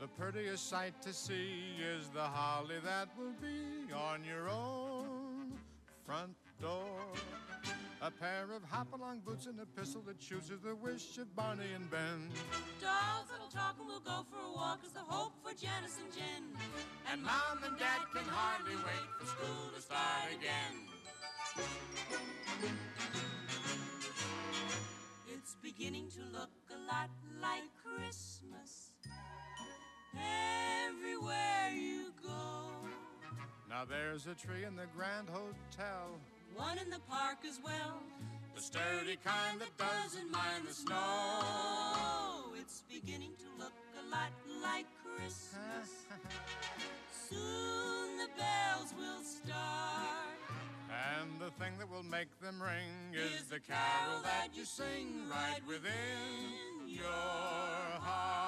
The prettiest sight to see is the holly that will be on your own front door. A pair of hop-along boots and a pistol that shoots is the wish of Barney and Ben. Dolls that'll talk and we'll go for a walk is the hope for Janice and Jen. And Mom and Dad can hardly wait for school to start again. It's beginning to look a lot like Christmas everywhere you go. Now there's a tree in the Grand Hotel, one in the park as well. The sturdy kind that doesn't mind the snow. It's beginning to look a lot like Christmas. Soon the bells will start. And the thing that will make them ring is, is the carol that you sing right within your heart.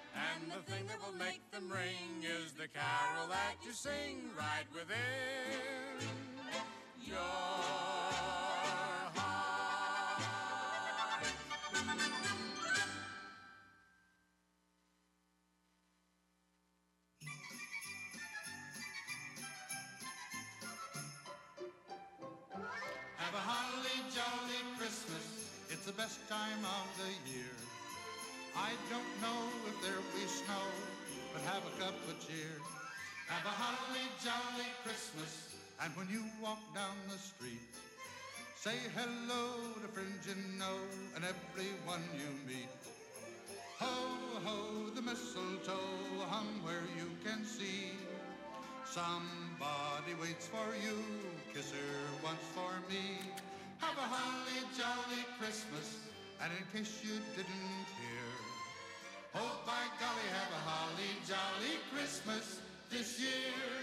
And the thing that will make them ring is the carol that you sing right within your heart. Have a holly jolly Christmas. It's the best time of the year. I don't know if there'll be snow, but have a cup of cheer. Have a holly jolly Christmas, and when you walk down the street, say hello to friends you know and everyone you meet. Ho, ho, the mistletoe hung where you can see. Somebody waits for you, kiss her once for me. Have a holly jolly Christmas, and in case you didn't hear, oh by golly, have a holly jolly Christmas this year.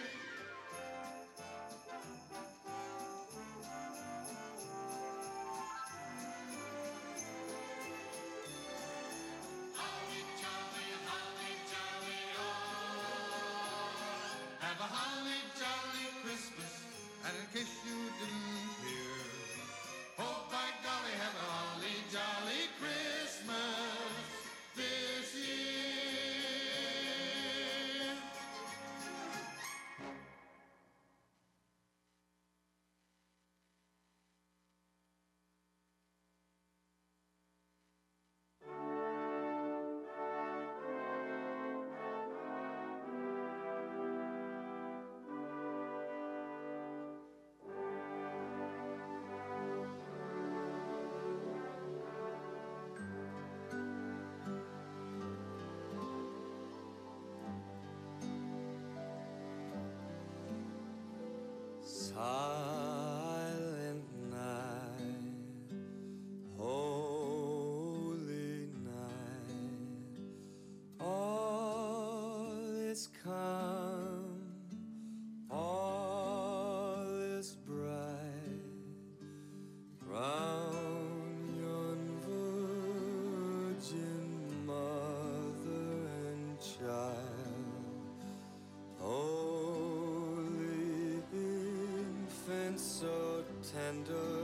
Silent so tender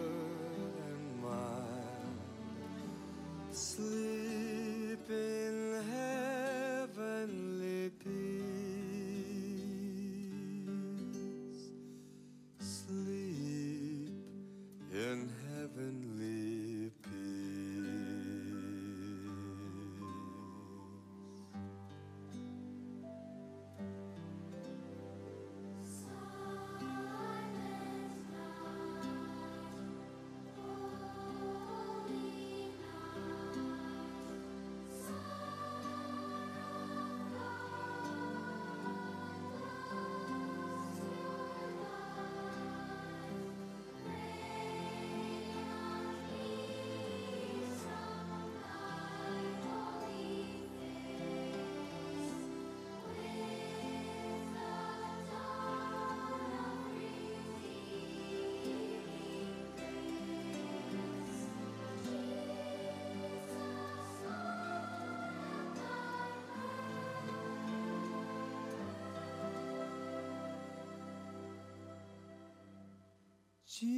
Jesus,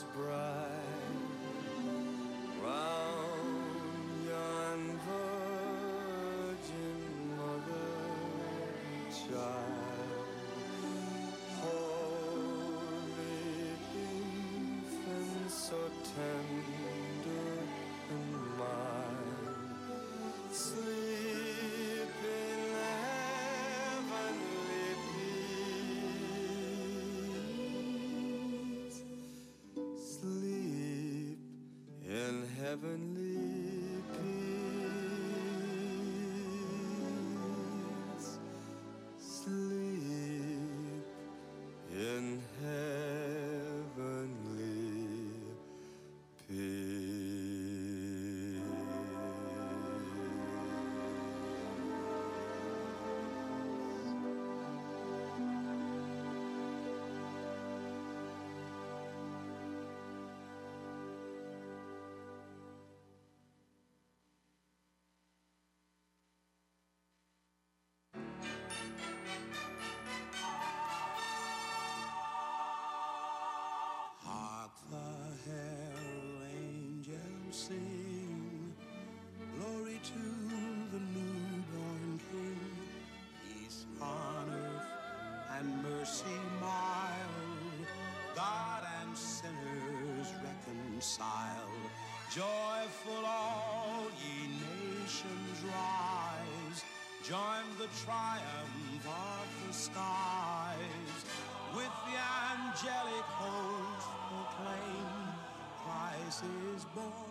is bright. Round yon virgin mother child, Joyful all ye nations rise, join the triumph of the skies. With the angelic host proclaim, Christ is born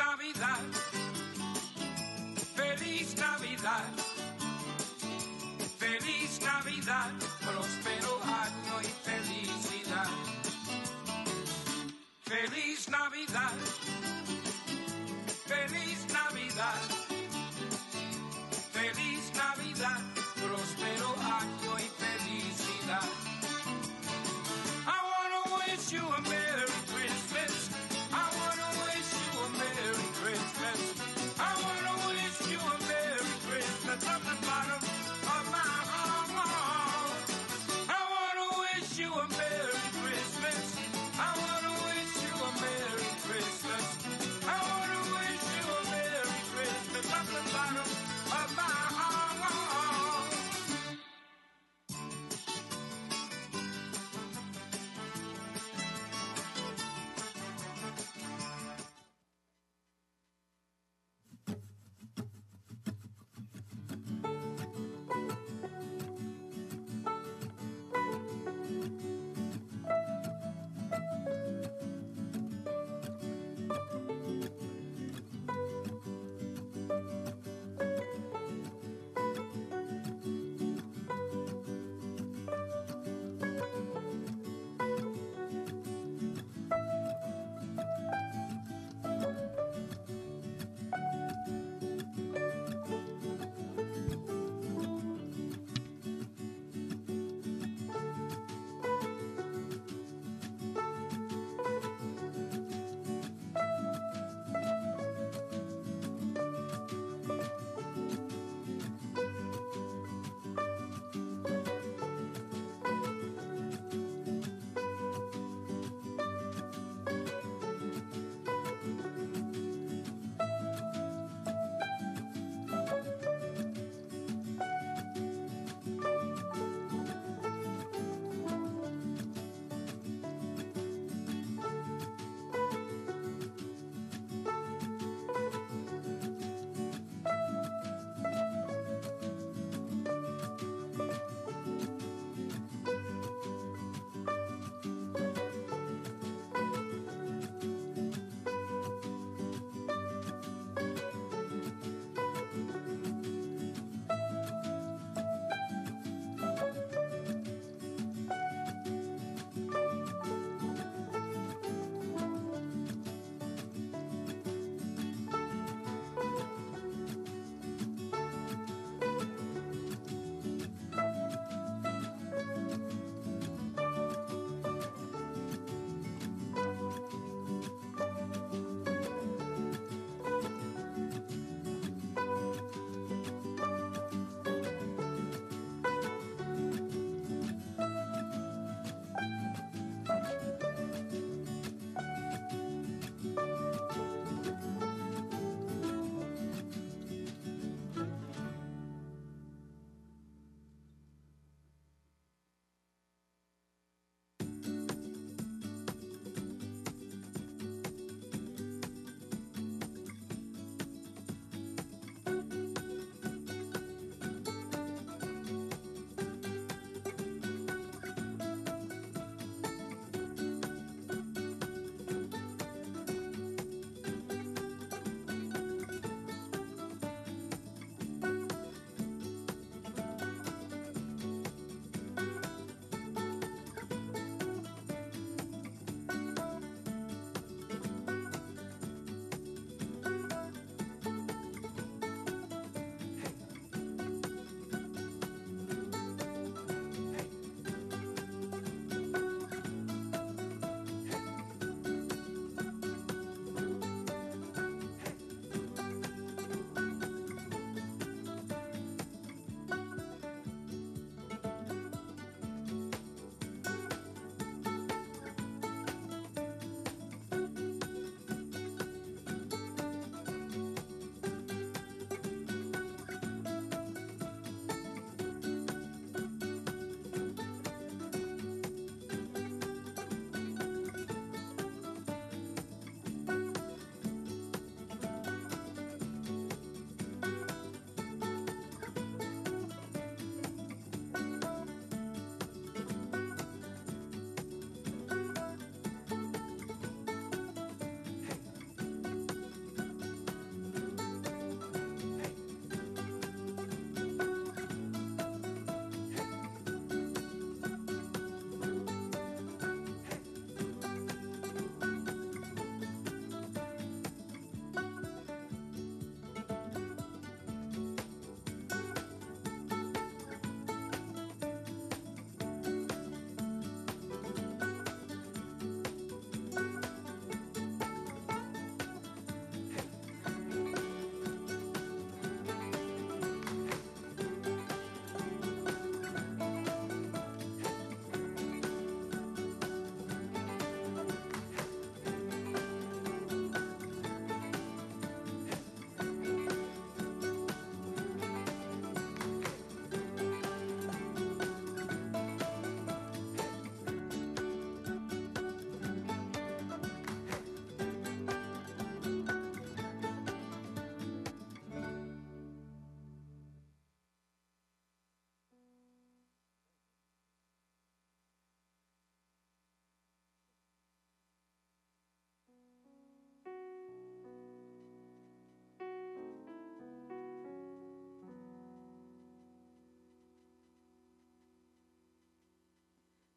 Navidad, feliz Navidad.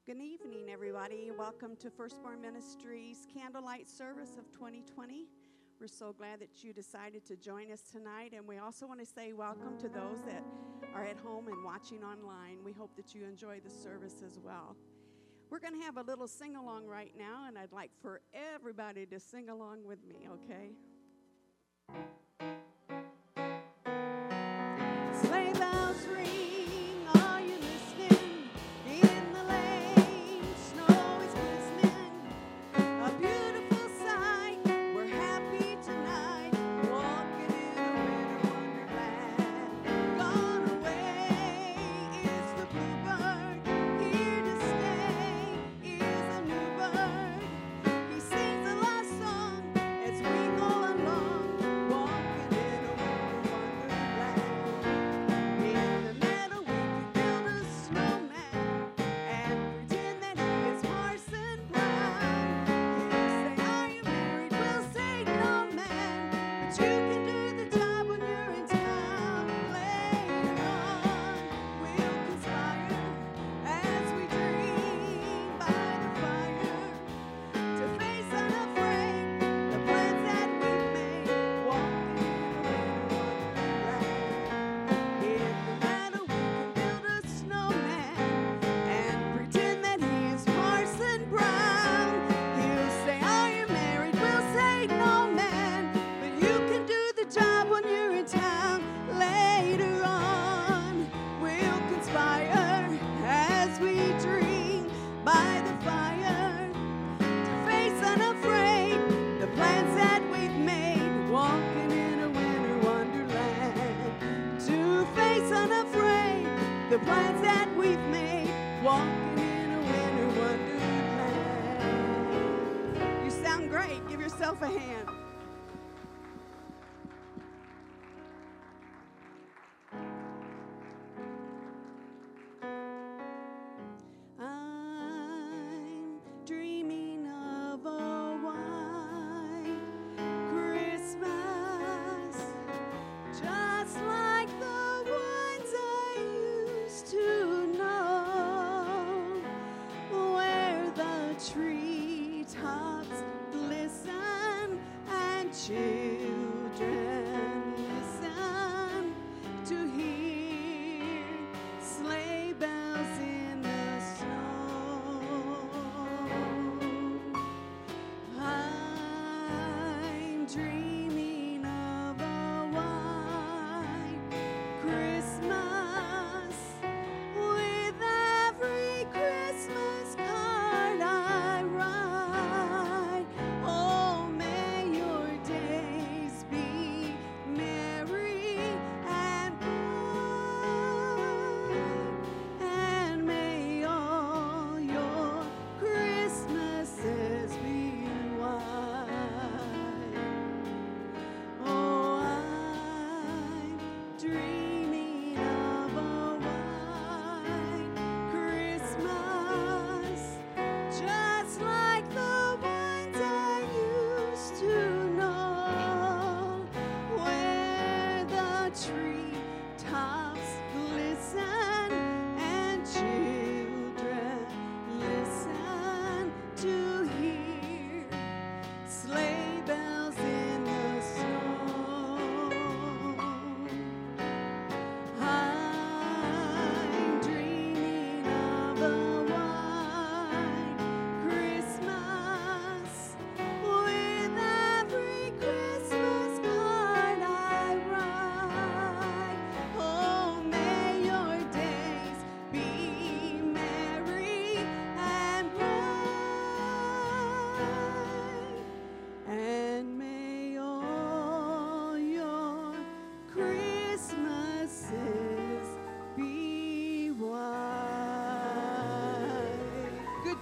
Good evening, everybody. Welcome to Firstborn Ministries Candlelight Service of 2020. We're so glad that you decided to join us tonight, and we also want to say welcome to those that are at home and watching online. We hope that you enjoy the service as well. We're going to have a little sing along right now, and I'd like for everybody to sing along with me, okay?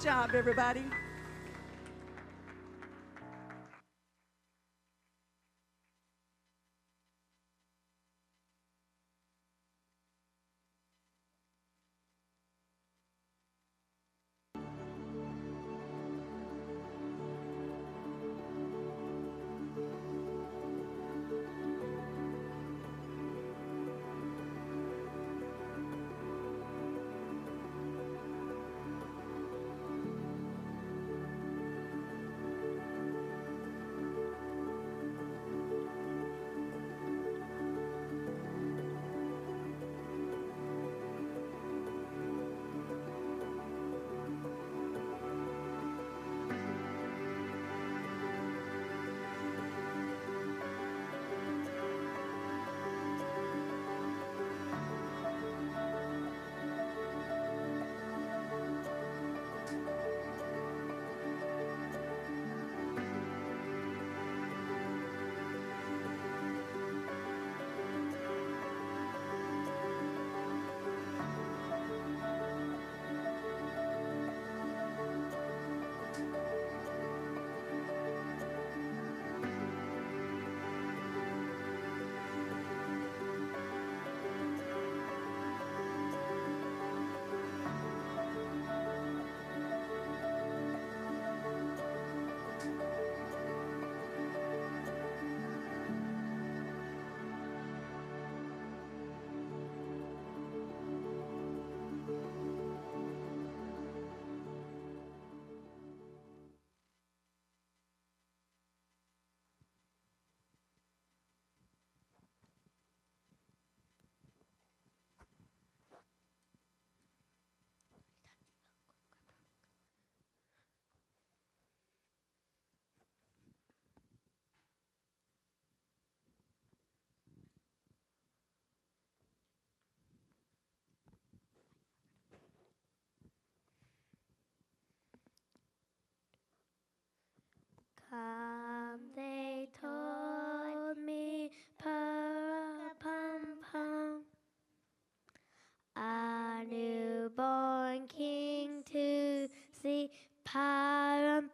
job, everybody.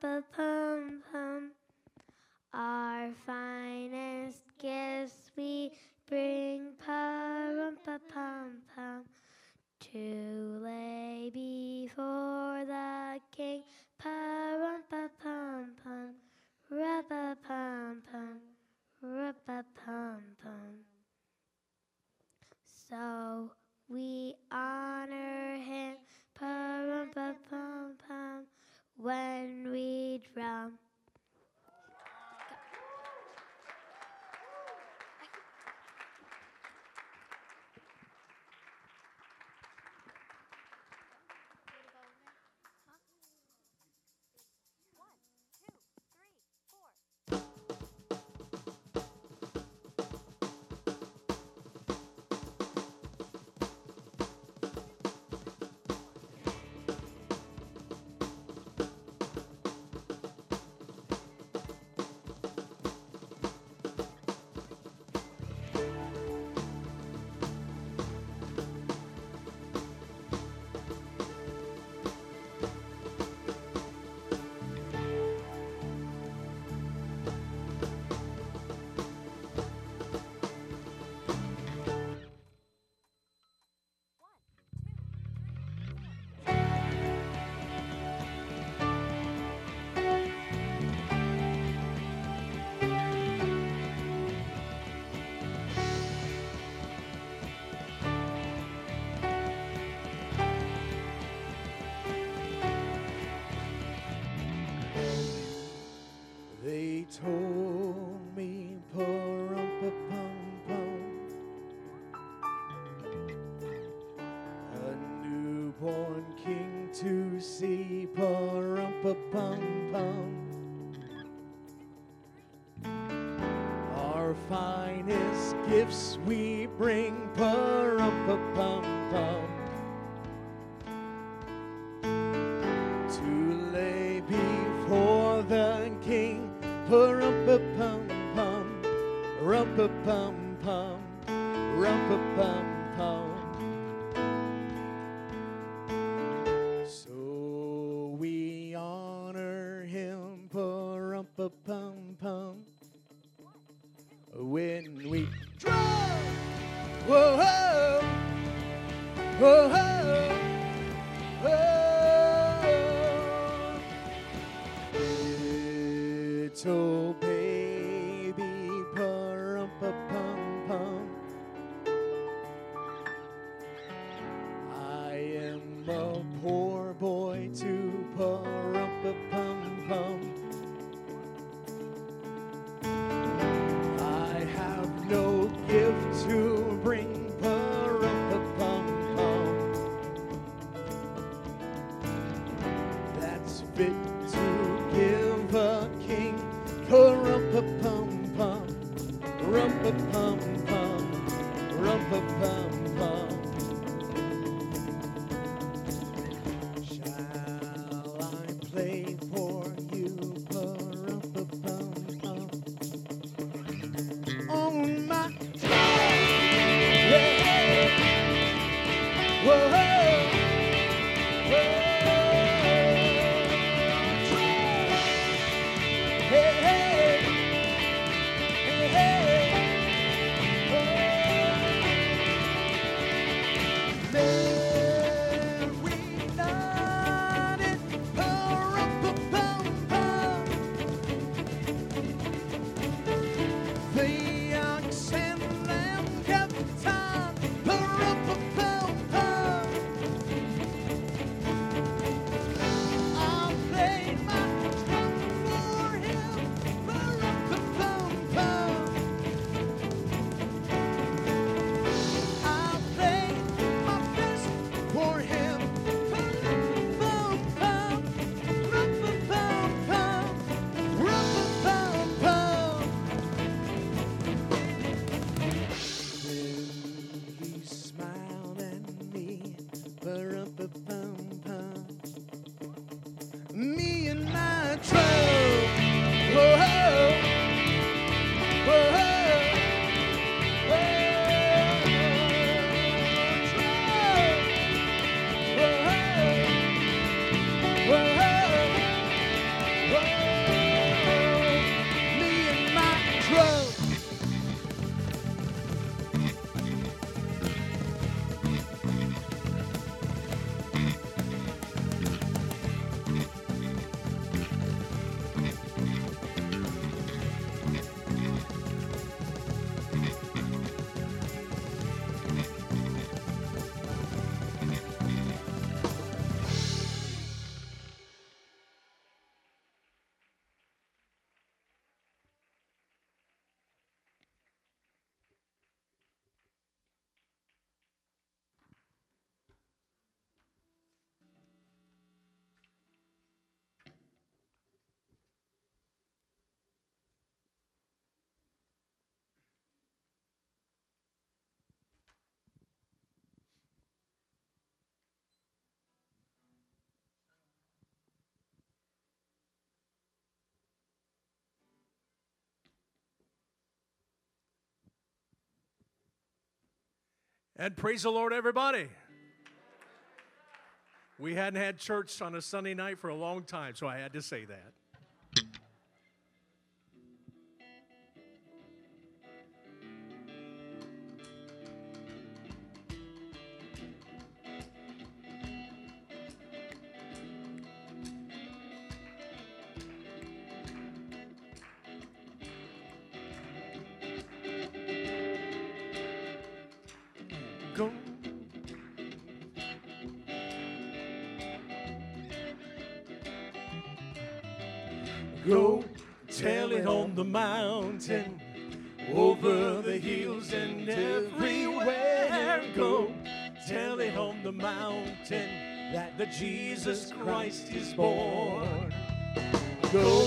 ba ba to see Pum Our finest gifts we bring Pum To lay before the King Pum Pum Rumpa Pum Pum Rumpa Pum Pum And praise the Lord, everybody. We hadn't had church on a Sunday night for a long time, so I had to say that. Christ is born. Go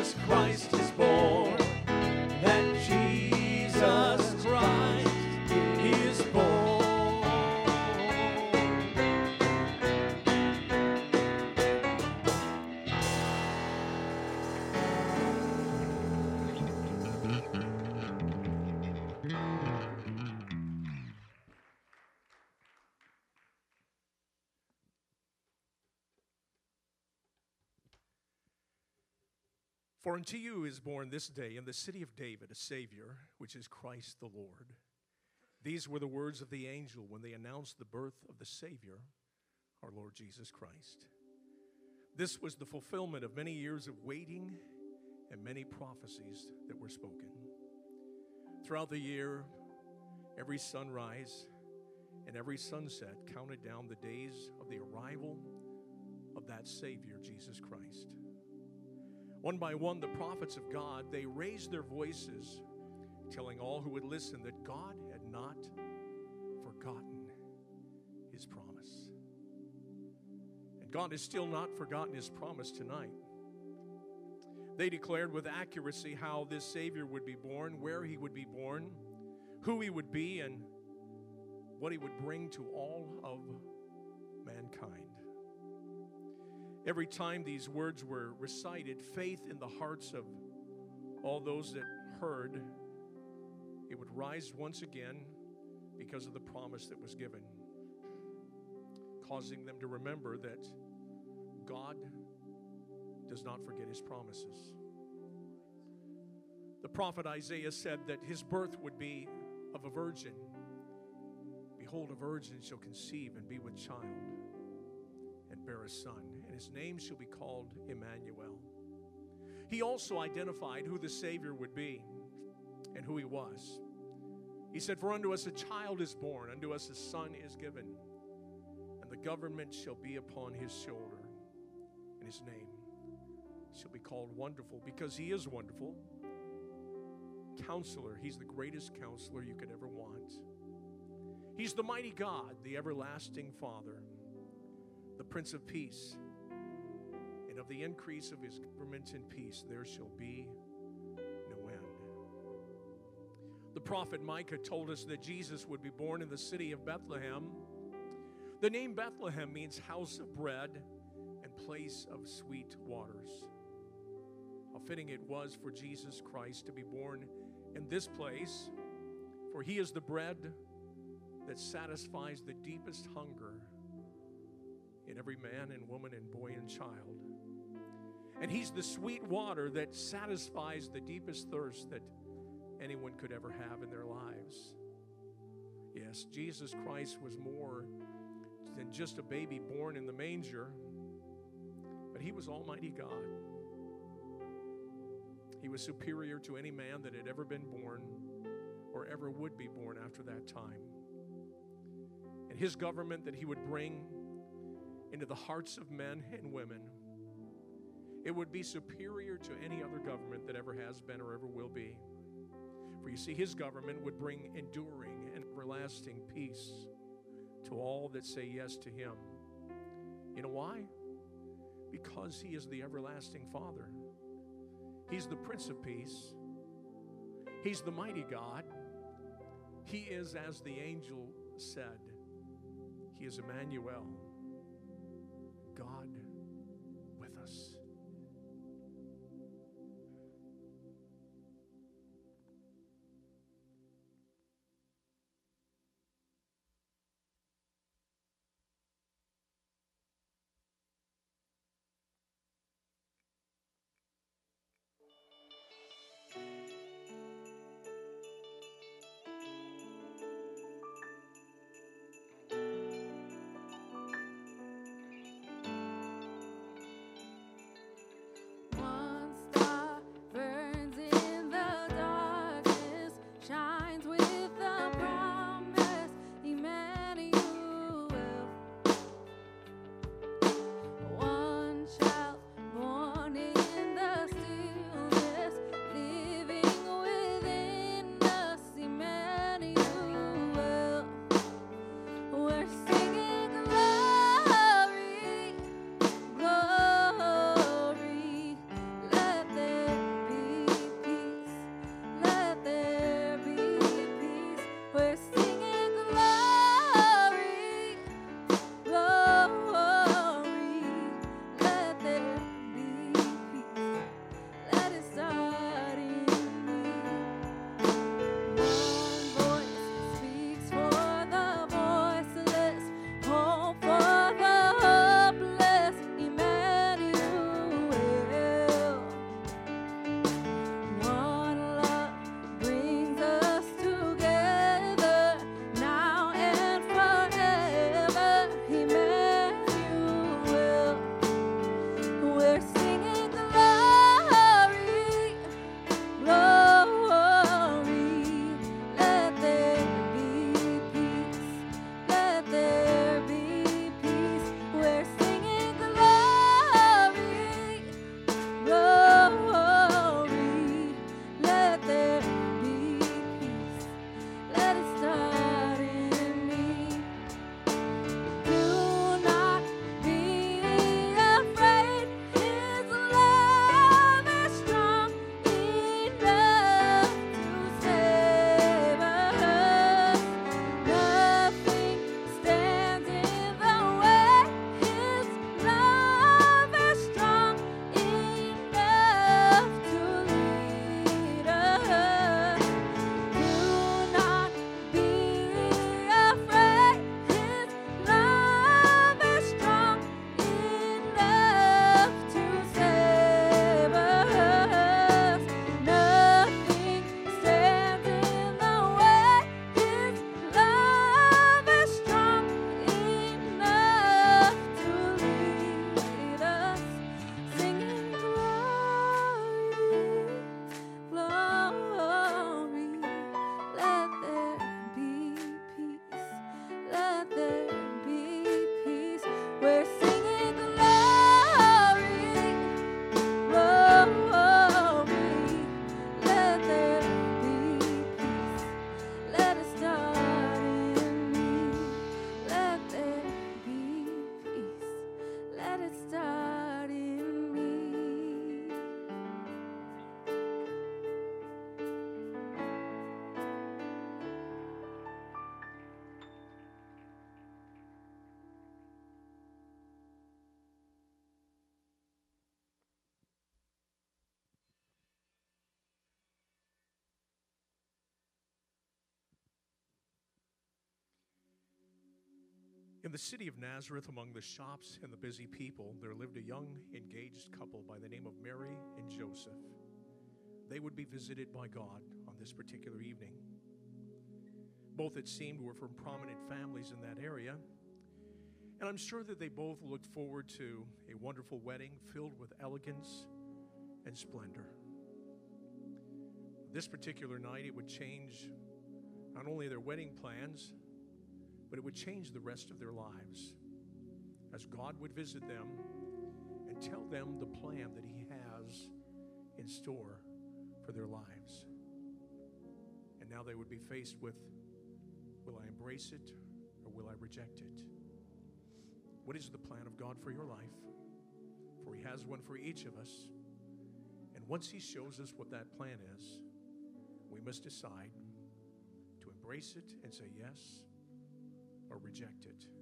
Jesus Christ For unto you is born this day in the city of David a Savior, which is Christ the Lord. These were the words of the angel when they announced the birth of the Savior, our Lord Jesus Christ. This was the fulfillment of many years of waiting and many prophecies that were spoken. Throughout the year, every sunrise and every sunset counted down the days of the arrival of that Savior, Jesus Christ. One by one, the prophets of God, they raised their voices, telling all who would listen that God had not forgotten his promise. And God has still not forgotten his promise tonight. They declared with accuracy how this Savior would be born, where he would be born, who he would be, and what he would bring to all of mankind. Every time these words were recited, faith in the hearts of all those that heard, it would rise once again because of the promise that was given, causing them to remember that God does not forget his promises. The prophet Isaiah said that his birth would be of a virgin. Behold, a virgin shall conceive and be with child and bear a son, his name shall be called Emmanuel. He also identified who the Savior would be and who he was. He said, For unto us a child is born, unto us a son is given, and the government shall be upon his shoulder, and his name shall be called Wonderful because he is wonderful. Counselor, he's the greatest counselor you could ever want. He's the mighty God, the everlasting Father, the Prince of Peace. Of the increase of his government and peace, there shall be no end. The prophet Micah told us that Jesus would be born in the city of Bethlehem. The name Bethlehem means house of bread and place of sweet waters. How fitting it was for Jesus Christ to be born in this place, for he is the bread that satisfies the deepest hunger in every man and woman and boy and child. And he's the sweet water that satisfies the deepest thirst that anyone could ever have in their lives. Yes, Jesus Christ was more than just a baby born in the manger, but he was Almighty God. He was superior to any man that had ever been born or ever would be born after that time. And his government that he would bring into the hearts of men and women, it would be superior to any other government that ever has been or ever will be. For you see, his government would bring enduring and everlasting peace to all that say yes to him. You know why? Because he is the everlasting Father. He's the Prince of Peace. He's the mighty God. He is, as the angel said, He is Emmanuel, God In the city of Nazareth, among the shops and the busy people, there lived a young engaged couple by the name of Mary and Joseph. They would be visited by God on this particular evening. Both, it seemed, were from prominent families in that area, and I'm sure that they both looked forward to a wonderful wedding filled with elegance and splendor. This particular night, it would change not only their wedding plans, but it would change the rest of their lives as God would visit them and tell them the plan that He has in store for their lives. And now they would be faced with will I embrace it or will I reject it? What is the plan of God for your life? For He has one for each of us. And once He shows us what that plan is, we must decide to embrace it and say yes or reject it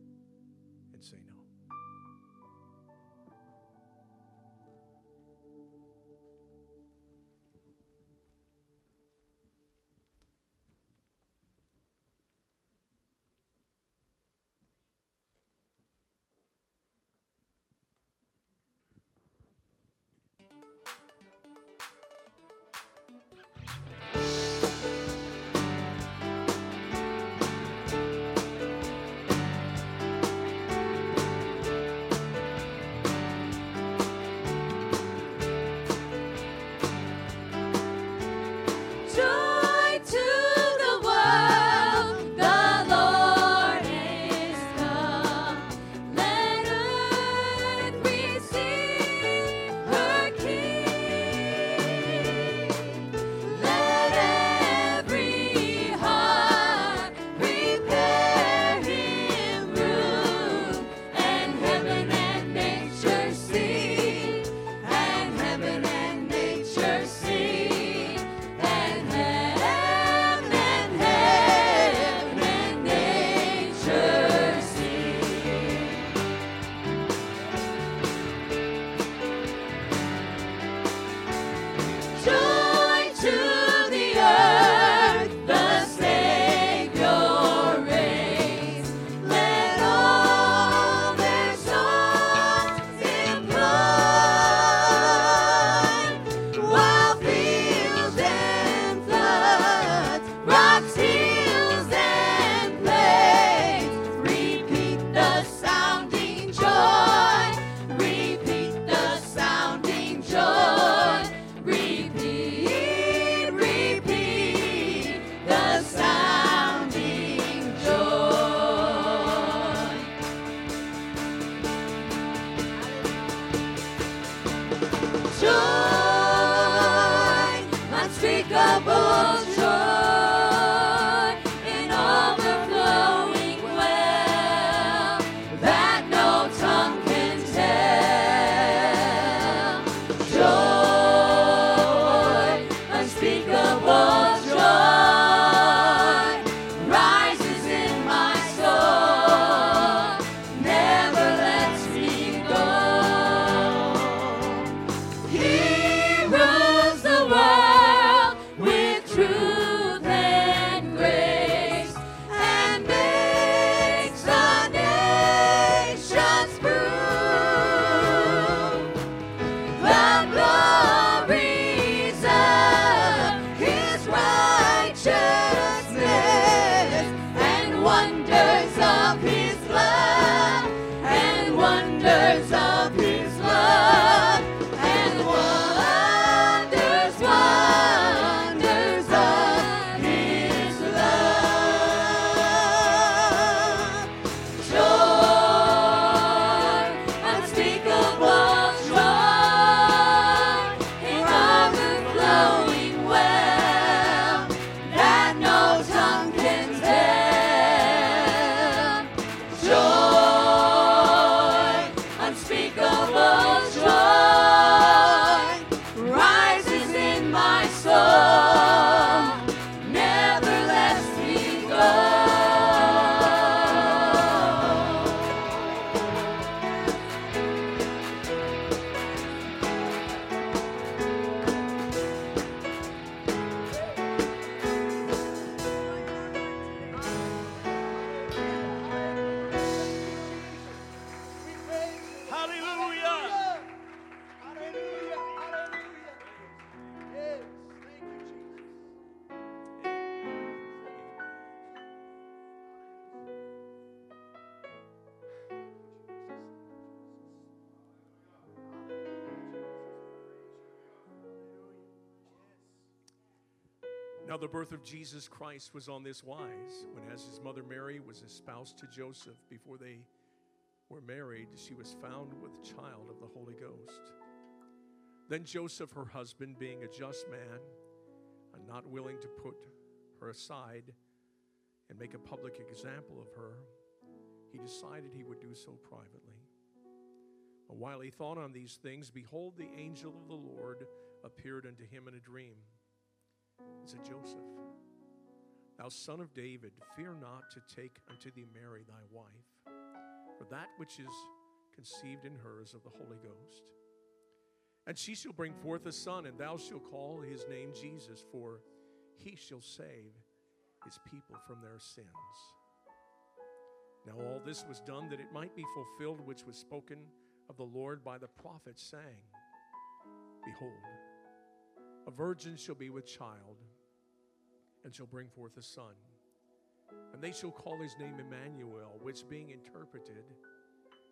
Now, the birth of Jesus Christ was on this wise when, as his mother Mary was espoused to Joseph before they were married, she was found with child of the Holy Ghost. Then Joseph, her husband, being a just man and not willing to put her aside and make a public example of her, he decided he would do so privately. But while he thought on these things, behold, the angel of the Lord appeared unto him in a dream. Said, Joseph, thou son of David, fear not to take unto thee Mary thy wife, for that which is conceived in her is of the Holy Ghost. And she shall bring forth a son, and thou shalt call his name Jesus, for he shall save his people from their sins. Now all this was done that it might be fulfilled which was spoken of the Lord by the prophet, saying, Behold, a virgin shall be with child, and shall bring forth a son. And they shall call his name Emmanuel, which being interpreted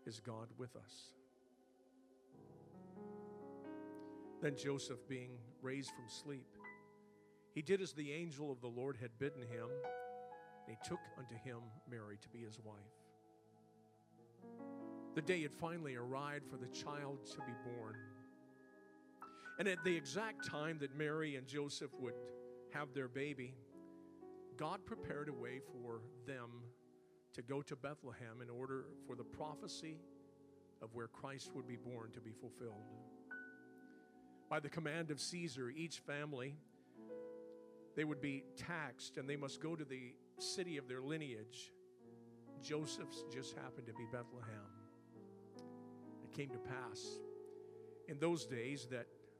is God with us. Then Joseph, being raised from sleep, he did as the angel of the Lord had bidden him, and he took unto him Mary to be his wife. The day had finally arrived for the child to be born. And at the exact time that Mary and Joseph would have their baby, God prepared a way for them to go to Bethlehem in order for the prophecy of where Christ would be born to be fulfilled. By the command of Caesar, each family they would be taxed and they must go to the city of their lineage. Joseph's just happened to be Bethlehem. It came to pass in those days that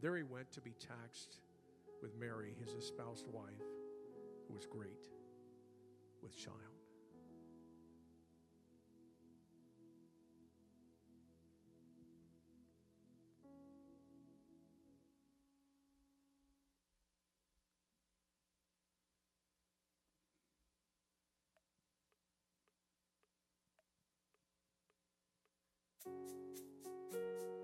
There he went to be taxed with Mary, his espoused wife, who was great with child. The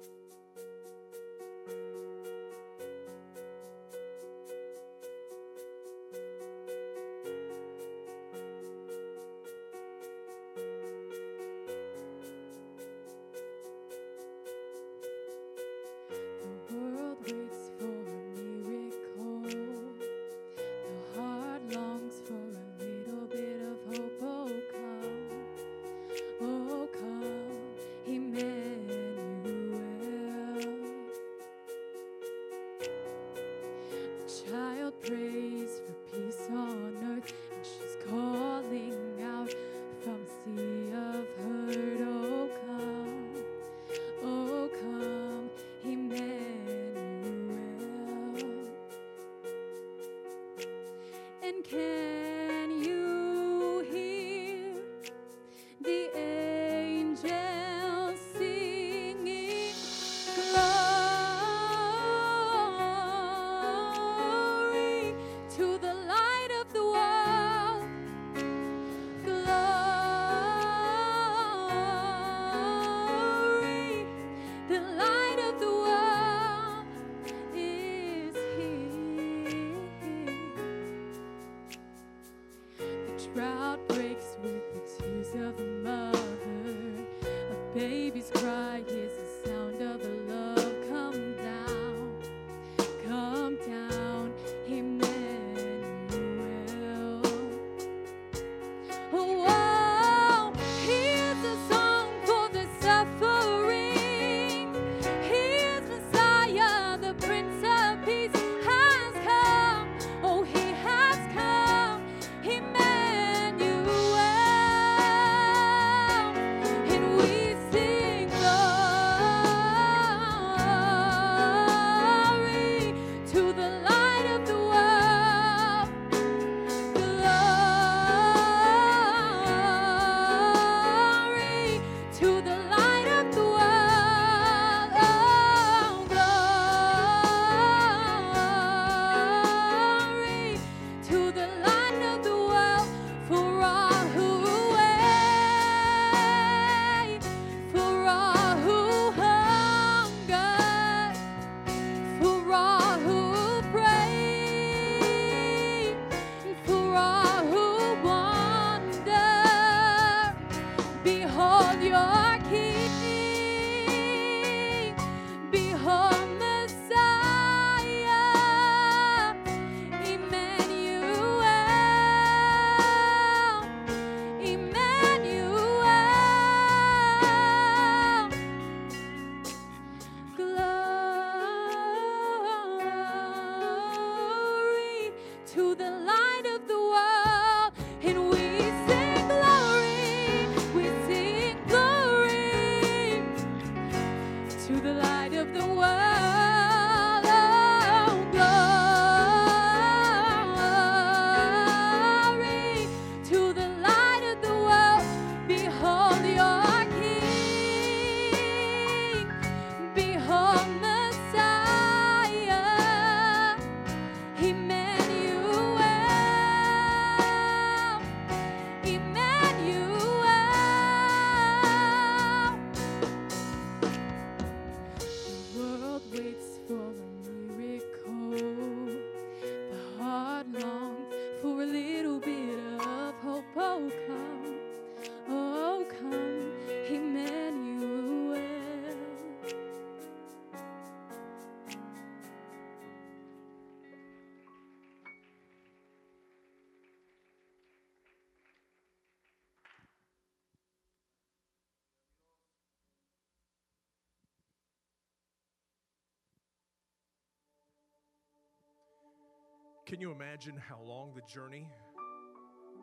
Can you imagine how long the journey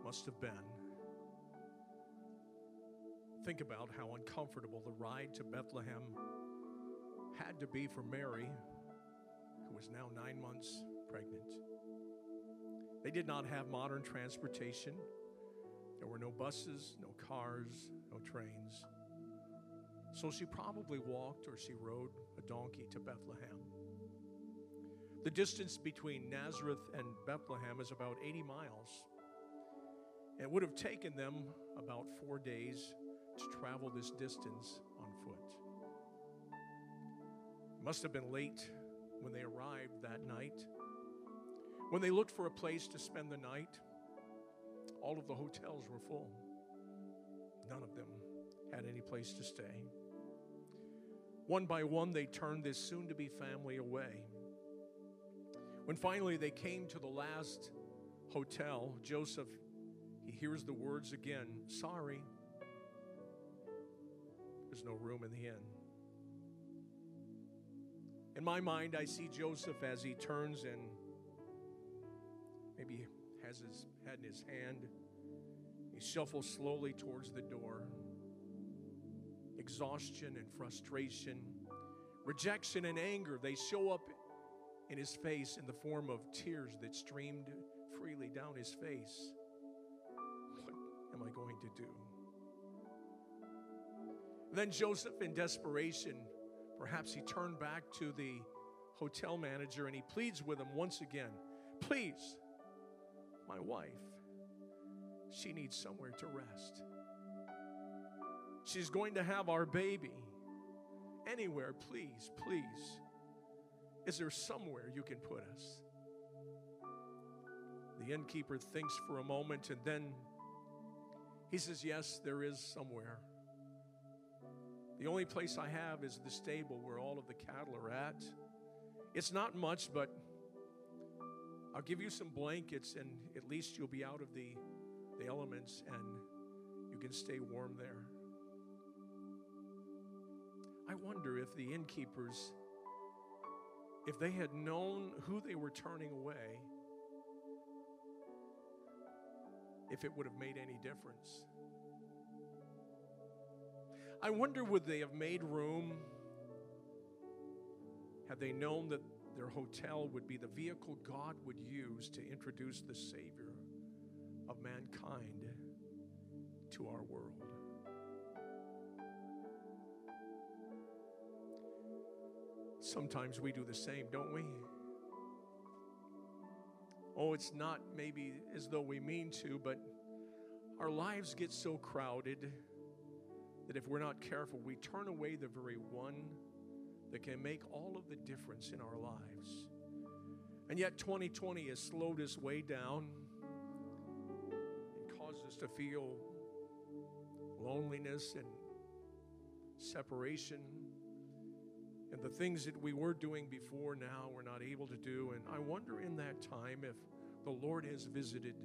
must have been? Think about how uncomfortable the ride to Bethlehem had to be for Mary, who was now nine months pregnant. They did not have modern transportation. There were no buses, no cars, no trains. So she probably walked or she rode a donkey to Bethlehem. The distance between Nazareth and Bethlehem is about 80 miles. It would have taken them about four days to travel this distance on foot. It must have been late when they arrived that night. When they looked for a place to spend the night, all of the hotels were full. None of them had any place to stay. One by one, they turned this soon to be family away. When finally they came to the last hotel, Joseph, he hears the words again Sorry, there's no room in the inn. In my mind, I see Joseph as he turns and maybe has his head in his hand. He shuffles slowly towards the door. Exhaustion and frustration, rejection and anger, they show up in his face in the form of tears that streamed freely down his face. What am I going to do? Then Joseph, in desperation, perhaps he turned back to the hotel manager and he pleads with him once again Please, my wife, she needs somewhere to rest. She's going to have our baby. Anywhere, please, please. Is there somewhere you can put us? The innkeeper thinks for a moment and then he says, Yes, there is somewhere. The only place I have is the stable where all of the cattle are at. It's not much, but I'll give you some blankets and at least you'll be out of the, the elements and you can stay warm there. I wonder if the innkeepers, if they had known who they were turning away, if it would have made any difference. I wonder would they have made room had they known that their hotel would be the vehicle God would use to introduce the Savior of mankind to our world. Sometimes we do the same, don't we? Oh, it's not maybe as though we mean to, but our lives get so crowded that if we're not careful, we turn away the very one that can make all of the difference in our lives. And yet, 2020 has slowed us way down and caused us to feel loneliness and separation and the things that we were doing before now we're not able to do. And I wonder in that time if the Lord has visited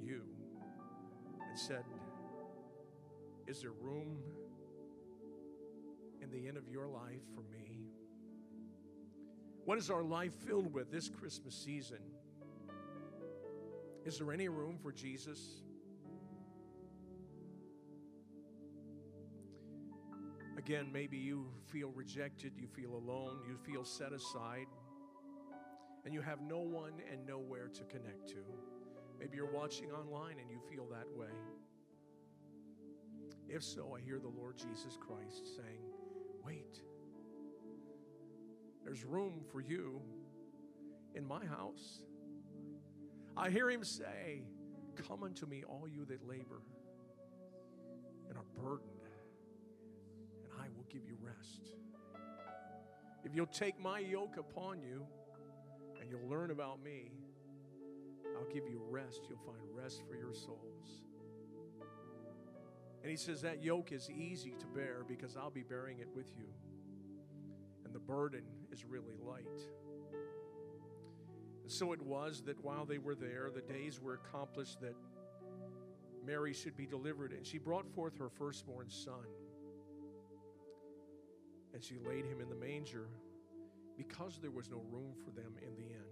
you and said, Is there room in the end of your life for me? What is our life filled with this Christmas season? Is there any room for Jesus? Again, maybe you feel rejected, you feel alone, you feel set aside, and you have no one and nowhere to connect to. Maybe you're watching online and you feel that way. If so, I hear the Lord Jesus Christ saying, Wait, there's room for you in my house. I hear him say, Come unto me, all you that labor and are burdened, give you rest. If you'll take my yoke upon you and you'll learn about me, I'll give you rest. You'll find rest for your souls. And he says that yoke is easy to bear because I'll be bearing it with you. And the burden is really light. And so it was that while they were there, the days were accomplished that Mary should be delivered. And she brought forth her firstborn son. And she laid him in the manger because there was no room for them in the inn.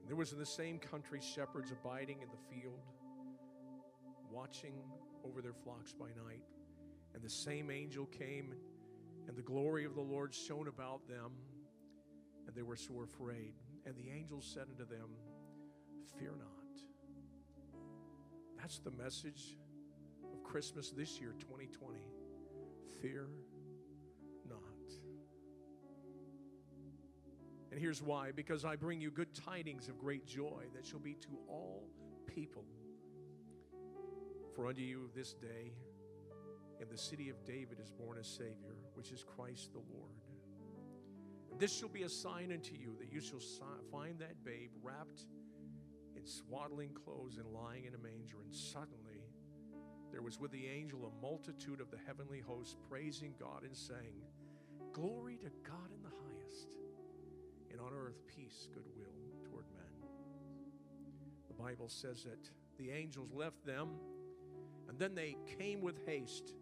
And there was in the same country shepherds abiding in the field, watching over their flocks by night. And the same angel came, and the glory of the Lord shone about them, and they were sore afraid. And the angel said unto them, Fear not. That's the message of Christmas this year, 2020. Fear And here's why because I bring you good tidings of great joy that shall be to all people. For unto you this day in the city of David is born a Savior, which is Christ the Lord. This shall be a sign unto you that you shall find that babe wrapped in swaddling clothes and lying in a manger. And suddenly there was with the angel a multitude of the heavenly hosts praising God and saying, Glory to God in the highest, earth peace, goodwill toward men. The Bible says that the angels left them, and then they came with haste,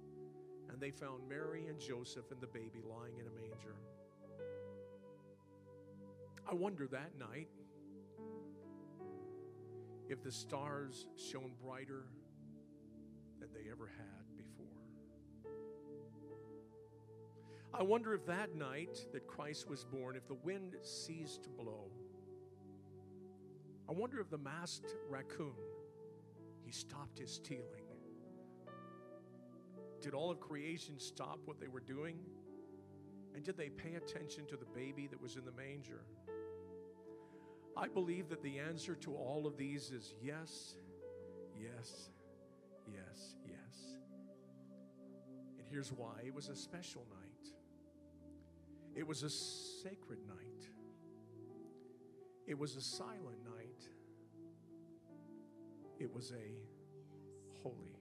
and they found Mary and Joseph and the baby lying in a manger. I wonder that night if the stars shone brighter than they ever had I wonder if that night that Christ was born, if the wind ceased to blow. I wonder if the masked raccoon, he stopped his stealing. Did all of creation stop what they were doing? And did they pay attention to the baby that was in the manger? I believe that the answer to all of these is yes, yes, yes, yes. And here's why it was a special night, it was a sacred night, it was a silent night, it was a holy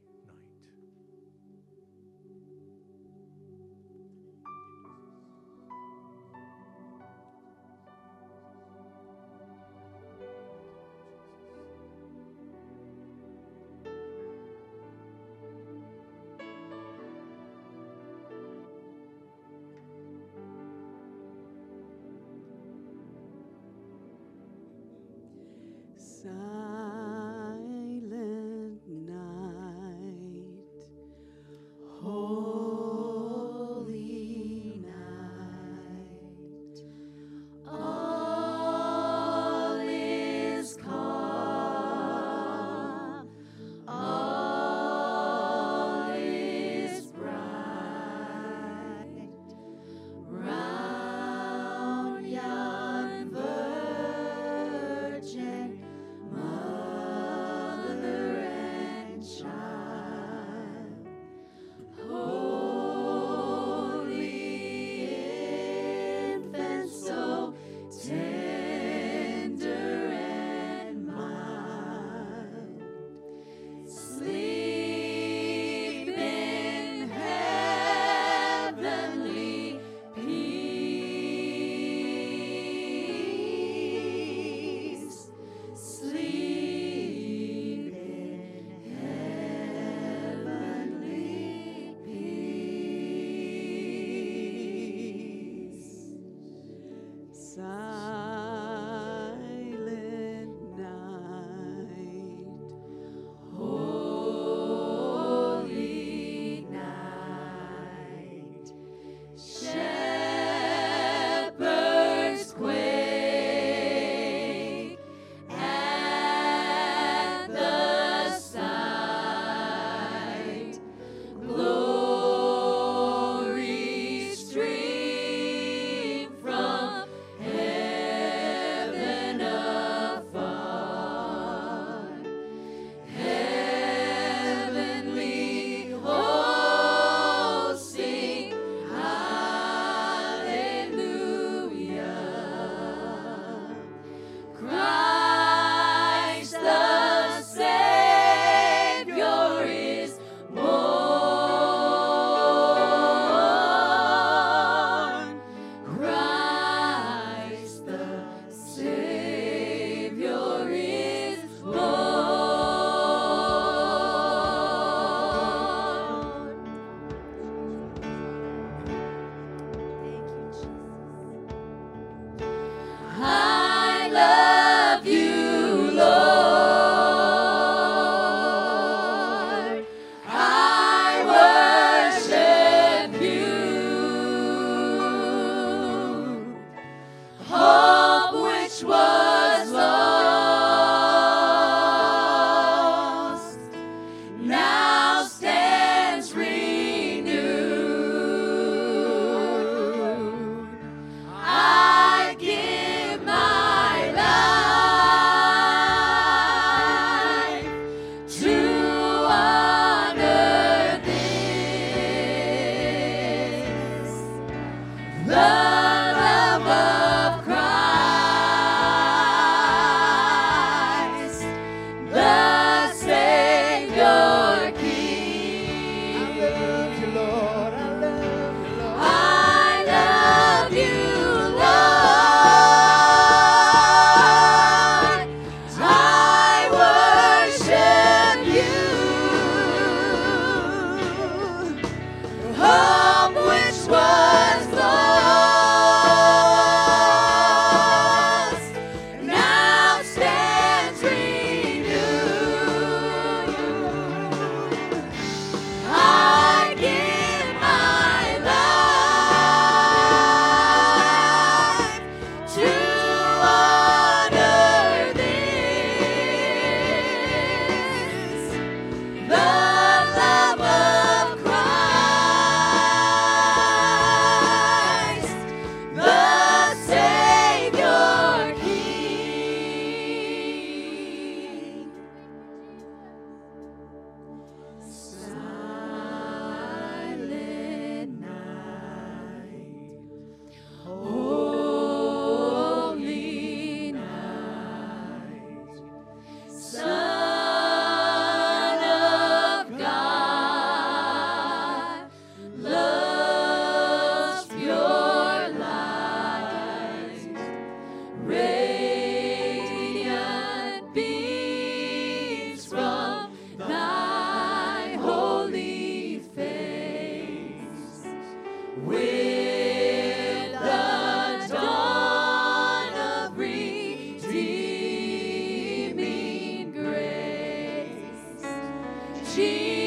Jesus.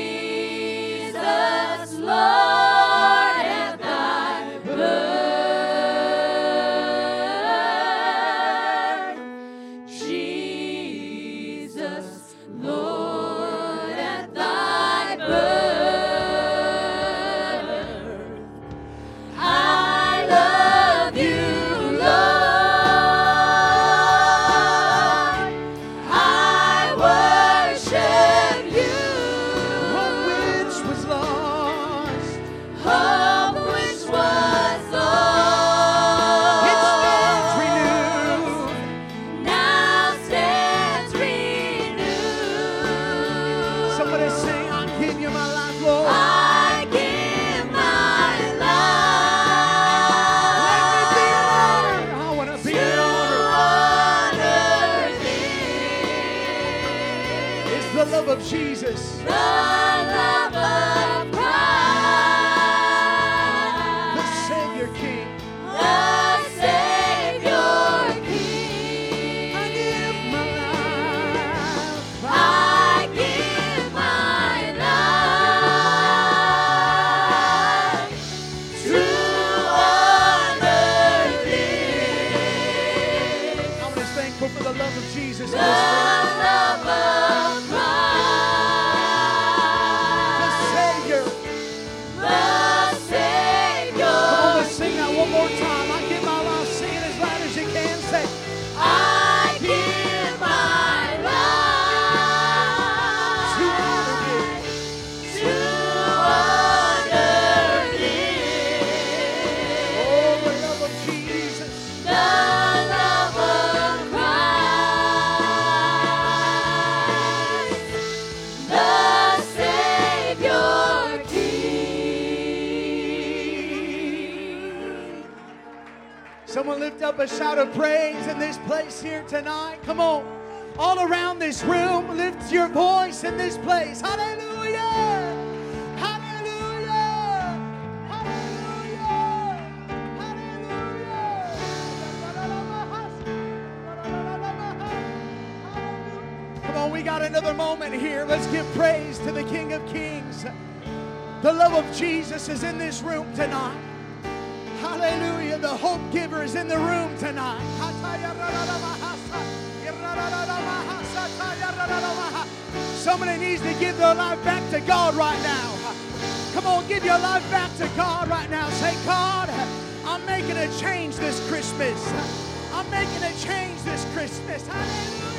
A shout of praise in this place here tonight. Come on. All around this room, lift your voice in this place. Hallelujah! Hallelujah! Hallelujah! Hallelujah! Come on, we got another moment here. Let's give praise to the King of Kings. The love of Jesus is in this room tonight. Hope giver is in the room tonight. Somebody needs to give their life back to God right now. Come on, give your life back to God right now. Say, God, I'm making a change this Christmas. I'm making a change this Christmas. Hallelujah.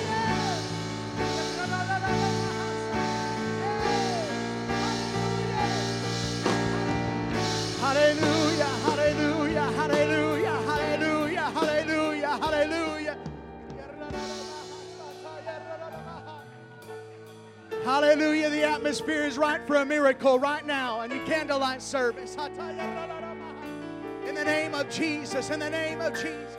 Hallelujah. The atmosphere is right for a miracle right now in the candlelight service. In the name of Jesus, in the name of Jesus.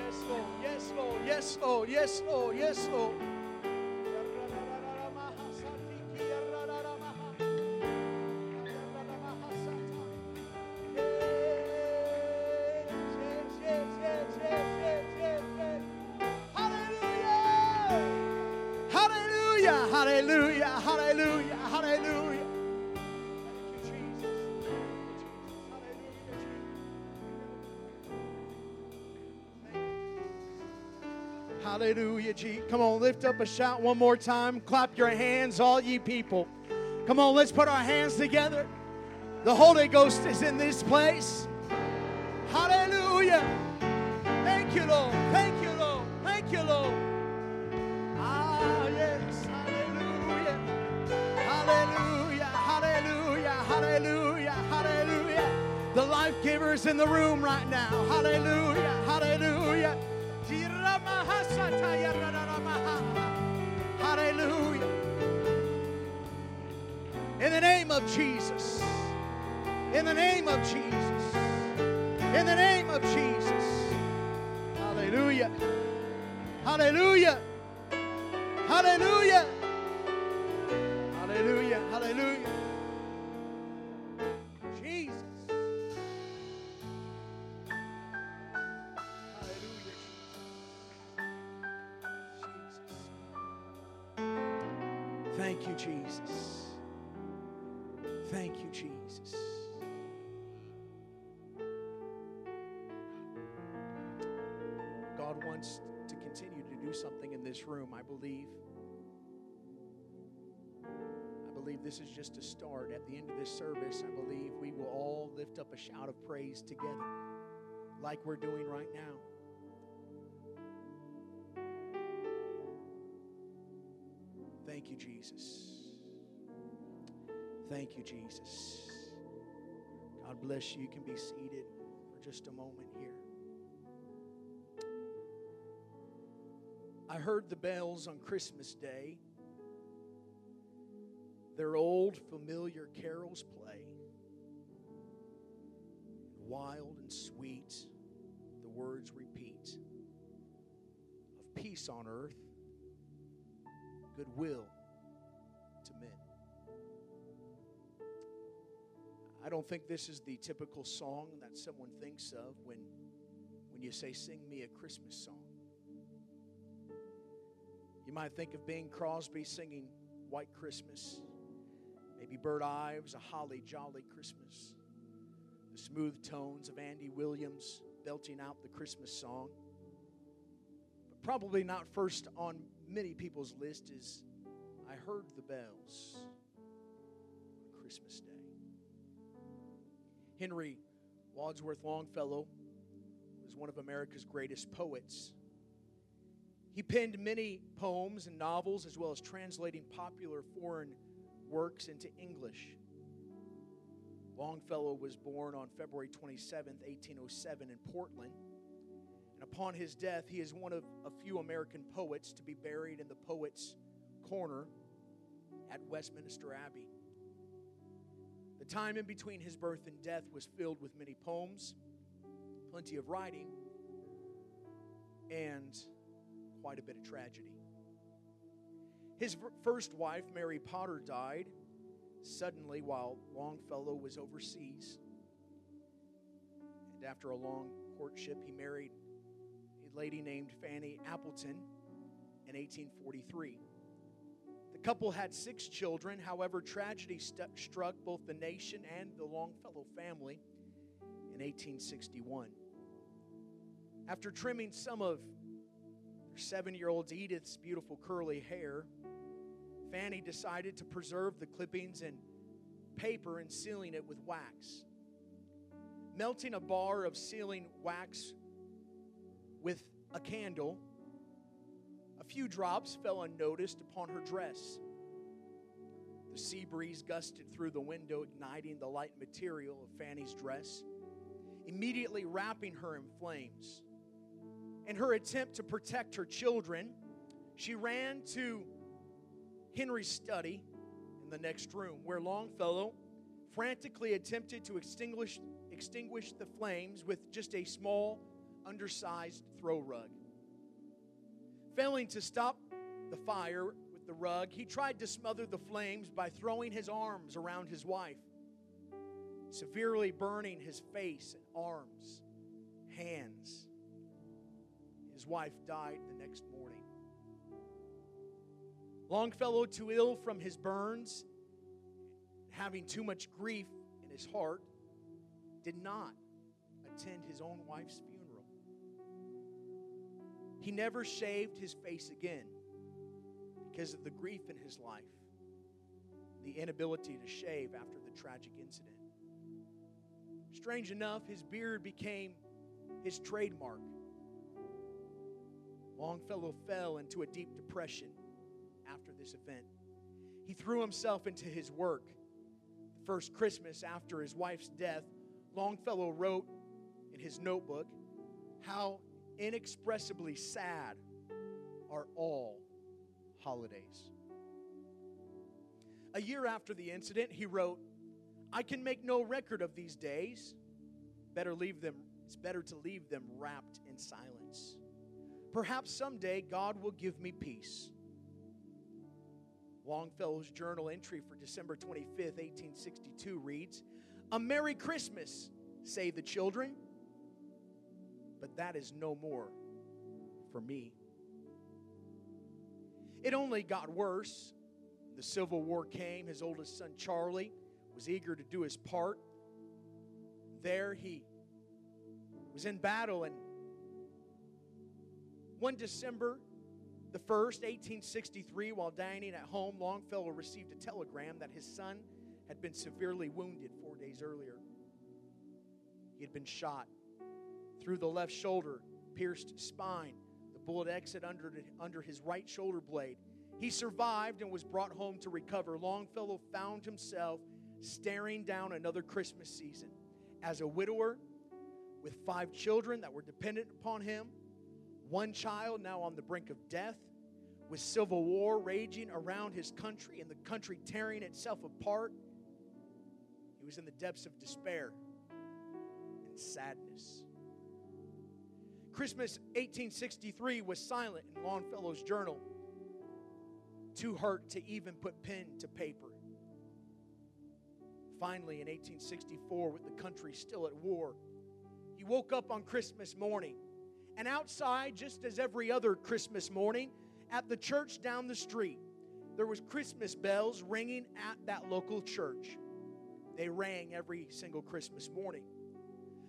Yes, Lord, yes, Lord, yes, Lord, yes, Lord, yes, Lord. Come on, lift up a shout one more time. Clap your hands, all ye people. Come on, let's put our hands together. The Holy Ghost is in this place. Hallelujah. Thank you, Lord. Thank you, Lord. Thank you, Lord. Ah, yes. Hallelujah. Hallelujah. Hallelujah. Hallelujah. Hallelujah. The life giver is in the room right now. Hallelujah. Hallelujah. Hallelujah. In the name of Jesus. In the name of Jesus. In the name of Jesus. Hallelujah. Hallelujah. Hallelujah. This room, I believe. I believe this is just a start. At the end of this service, I believe we will all lift up a shout of praise together, like we're doing right now. Thank you, Jesus. Thank you, Jesus. God bless you. You can be seated for just a moment here. I heard the bells on Christmas Day. Their old familiar carols play. Wild and sweet, the words repeat of peace on earth goodwill to men. I don't think this is the typical song that someone thinks of when, when you say, Sing me a Christmas song. You might think of Bing Crosby singing White Christmas, maybe Burl Ives, A Holly Jolly Christmas, the smooth tones of Andy Williams belting out the Christmas song. But probably not first on many people's list is I Heard the Bells on Christmas Day. Henry Wadsworth Longfellow was one of America's greatest poets. He penned many poems and novels, as well as translating popular foreign works into English. Longfellow was born on February 27, 1807, in Portland. And upon his death, he is one of a few American poets to be buried in the Poets' Corner at Westminster Abbey. The time in between his birth and death was filled with many poems, plenty of writing, and quite a bit of tragedy. His first wife, Mary Potter, died suddenly while Longfellow was overseas. And after a long courtship, he married a lady named Fanny Appleton in 1843. The couple had six children. However, tragedy st- struck both the nation and the Longfellow family in 1861. After trimming some of seven year old Edith's beautiful curly hair, Fanny decided to preserve the clippings in paper and sealing it with wax. Melting a bar of sealing wax with a candle, a few drops fell unnoticed upon her dress. The sea breeze gusted through the window, igniting the light material of Fanny's dress, immediately wrapping her in flames. In her attempt to protect her children, she ran to Henry's study in the next room, where Longfellow frantically attempted to extinguish, extinguish the flames with just a small, undersized throw rug. Failing to stop the fire with the rug, he tried to smother the flames by throwing his arms around his wife, severely burning his face and arms, hands. His wife died the next morning. Longfellow, too ill from his burns, having too much grief in his heart, did not attend his own wife's funeral. He never shaved his face again because of the grief in his life, the inability to shave after the tragic incident. Strange enough, his beard became his trademark. Longfellow fell into a deep depression after this event. He threw himself into his work. The first Christmas after his wife's death, Longfellow wrote in his notebook, How inexpressibly sad are all holidays. A year after the incident, he wrote, I can make no record of these days. Better leave them, it's better to leave them wrapped in silence. Perhaps someday God will give me peace. Longfellow's journal entry for December 25th, 1862 reads A Merry Christmas, say the children, but that is no more for me. It only got worse. The Civil War came. His oldest son, Charlie, was eager to do his part. There he was in battle, and one December the 1st, 1863, while dining at home, Longfellow received a telegram that his son had been severely wounded four days earlier. He had been shot through the left shoulder, pierced spine. The bullet exited under, under his right shoulder blade. He survived and was brought home to recover. Longfellow found himself staring down another Christmas season as a widower with five children that were dependent upon him one child now on the brink of death, with civil war raging around his country and the country tearing itself apart. He was in the depths of despair and sadness. Christmas 1863 was silent in Longfellow's journal. too hurt to even put pen to paper. Finally, in 1864, with the country still at war, he woke up on Christmas morning. And outside, just as every other Christmas morning, at the church down the street, there was Christmas bells ringing at that local church. They rang every single Christmas morning.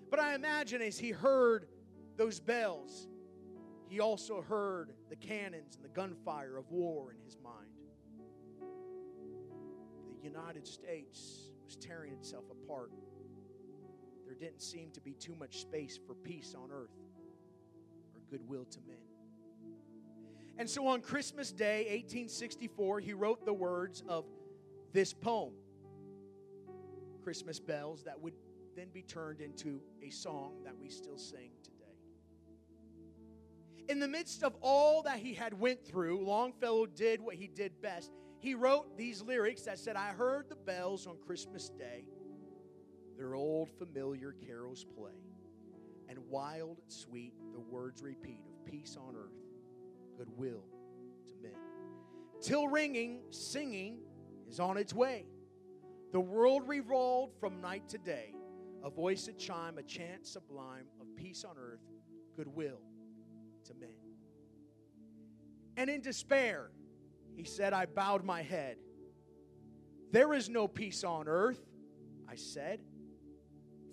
But I imagine as he heard those bells, he also heard the cannons and the gunfire of war in his mind. The United States was tearing itself apart. There didn't seem to be too much space for peace on earth goodwill to men. And so on Christmas Day, 1864, he wrote the words of this poem, Christmas Bells, that would then be turned into a song that we still sing today. In the midst of all that he had went through, Longfellow did what he did best. He wrote these lyrics that said, I heard the bells on Christmas Day, their old familiar carols play, and wild sweet the words repeat of peace on earth goodwill to men. Till ringing, singing is on its way. The world revolved from night to day, a voice, a chime, a chant sublime of peace on earth, goodwill to men. And in despair, he said, I bowed my head. There is no peace on earth, I said,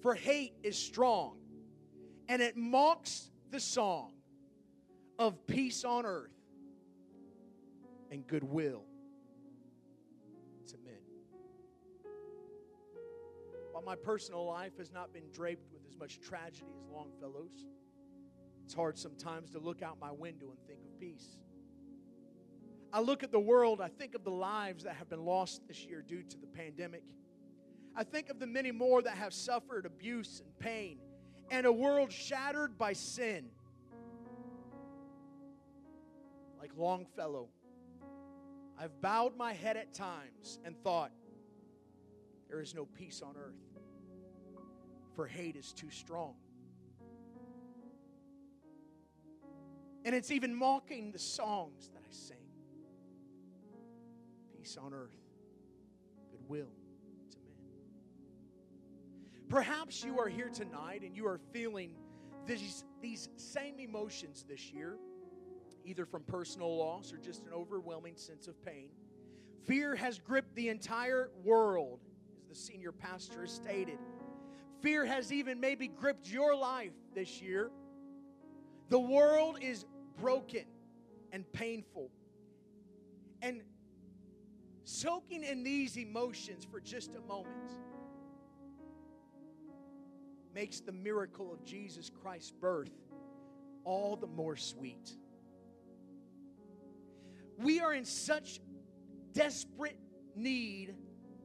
for hate is strong, and it mocks the song of peace on earth and goodwill to men. While my personal life has not been draped with as much tragedy as Longfellow's, it's hard sometimes to look out my window and think of peace. I look at the world, I think of the lives that have been lost this year due to the pandemic. I think of the many more that have suffered abuse and pain, and a world shattered by sin like Longfellow, I've bowed my head at times and thought, there is no peace on earth, for hate is too strong. And it's even mocking the songs that I sing. Peace on earth, goodwill. Perhaps you are here tonight and you are feeling these, these same emotions this year either from personal loss or just an overwhelming sense of pain. Fear has gripped the entire world, as the senior pastor has stated. Fear has even maybe gripped your life this year. The world is broken and painful. And soaking in these emotions for just a moment makes the miracle of Jesus Christ's birth all the more sweet. We are in such desperate need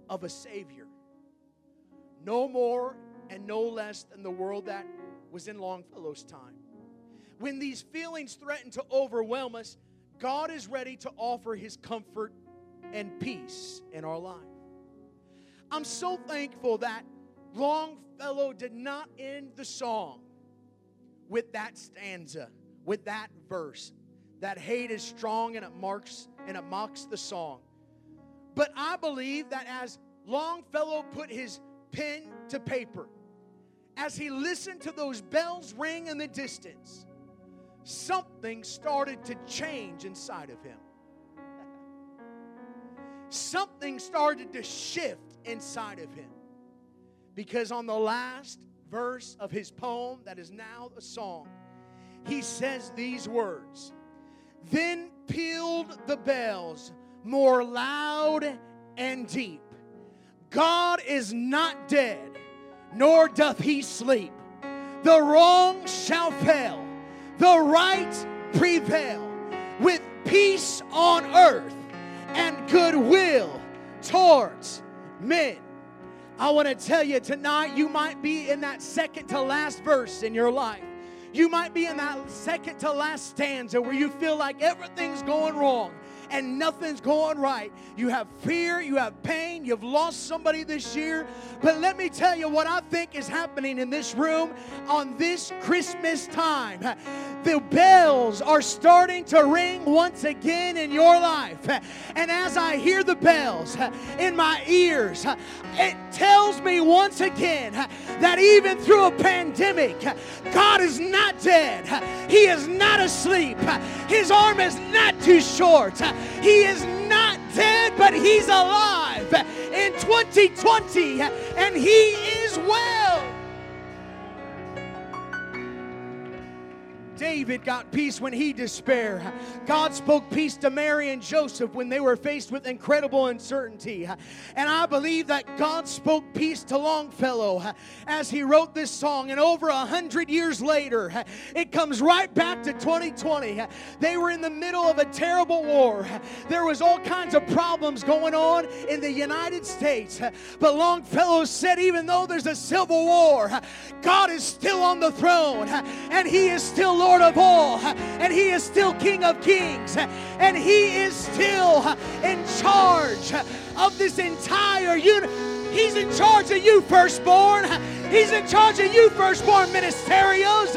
of a Savior. No more and no less than the world that was in Longfellow's time. When these feelings threaten to overwhelm us, God is ready to offer His comfort and peace in our life. I'm so thankful that Longfellow did not end the song with that stanza, with that verse that hate is strong and it marks and it mocks the song. But I believe that as Longfellow put his pen to paper, as he listened to those bells ring in the distance, something started to change inside of him. something started to shift inside of him. Because on the last verse of his poem, that is now a song, he says these words then pealed the bells more loud and deep. God is not dead, nor doth he sleep. The wrong shall fail, the right prevail, with peace on earth and goodwill towards men. I want to tell you tonight, you might be in that second to last verse in your life. You might be in that second to last stanza where you feel like everything's going wrong and nothing's going right. You have fear, you have pain, you've lost somebody this year. But let me tell you what I think is happening in this room on this Christmas time. The bells are starting to ring once again in your life. And as I hear the bells in my ears, it tells me once again that even through a pandemic, God is not dead. He is not asleep. His arm is not too short. He is not dead, but He's alive in 2020 and He is well. David got peace when he despaired. God spoke peace to Mary and Joseph when they were faced with incredible uncertainty. And I believe that God spoke peace to Longfellow as he wrote this song. And over a hundred years later, it comes right back to 2020. They were in the middle of a terrible war. There was all kinds of problems going on in the United States. But Longfellow said, even though there's a civil war, God is still on the throne and he is still Lord of all, and He is still King of kings, and He is still in charge of this entire unit. He's in charge of you, firstborn. He's in charge of you, firstborn ministerials.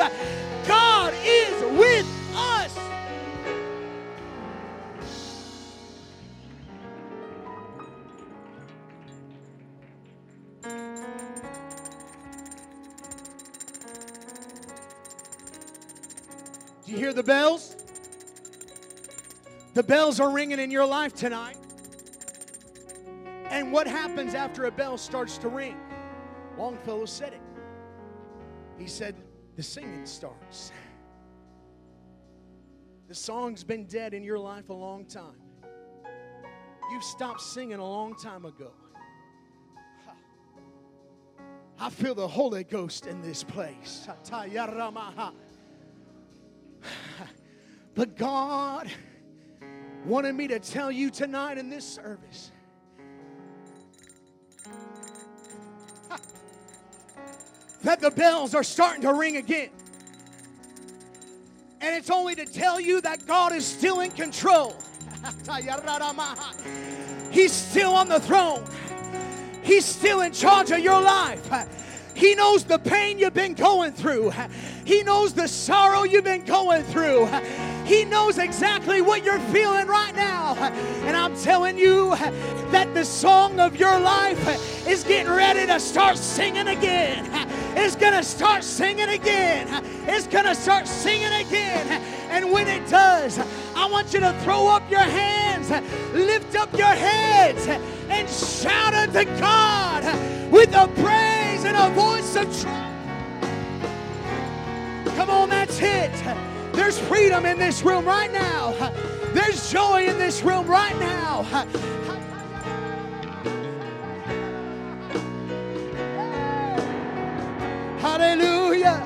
God is with hear the bells? The bells are ringing in your life tonight. And what happens after a bell starts to ring? Longfellow said it. He said, The singing starts. The song's been dead in your life a long time. You've stopped singing a long time ago. I feel the Holy Ghost in this place. But God wanted me to tell you tonight in this service that the bells are starting to ring again. And it's only to tell you that God is still in control. He's still on the throne. He's still in charge of your life. He knows the pain you've been going through. He knows the sorrow you've been going through. He knows exactly what you're feeling right now. And I'm telling you that the song of your life is getting ready to start singing again. It's going to start singing again. It's going to start singing again. And when it does, I want you to throw up your hands, lift up your heads, and shout unto God with a praise and a voice of triumph. Come on, that's it. There's freedom in this room right now. There's joy in this room right now. Hallelujah.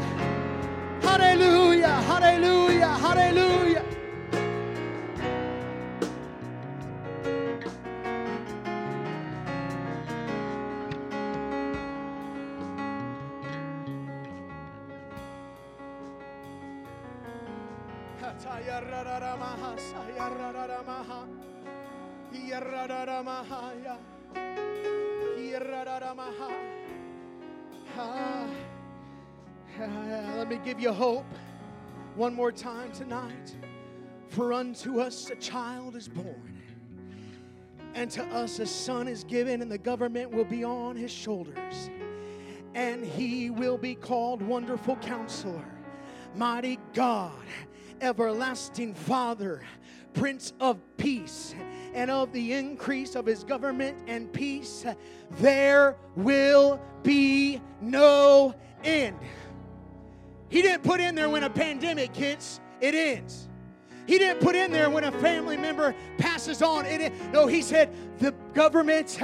Hallelujah. Hallelujah. Hallelujah. Let me give you hope one more time tonight. For unto us a child is born, and to us a son is given, and the government will be on his shoulders. And he will be called Wonderful Counselor, Mighty God, Everlasting Father, Prince of Peace. And of the increase of his government and peace, there will be no end. He didn't put in there when a pandemic hits, it ends. He didn't put in there when a family member passes on. It, no, he said the government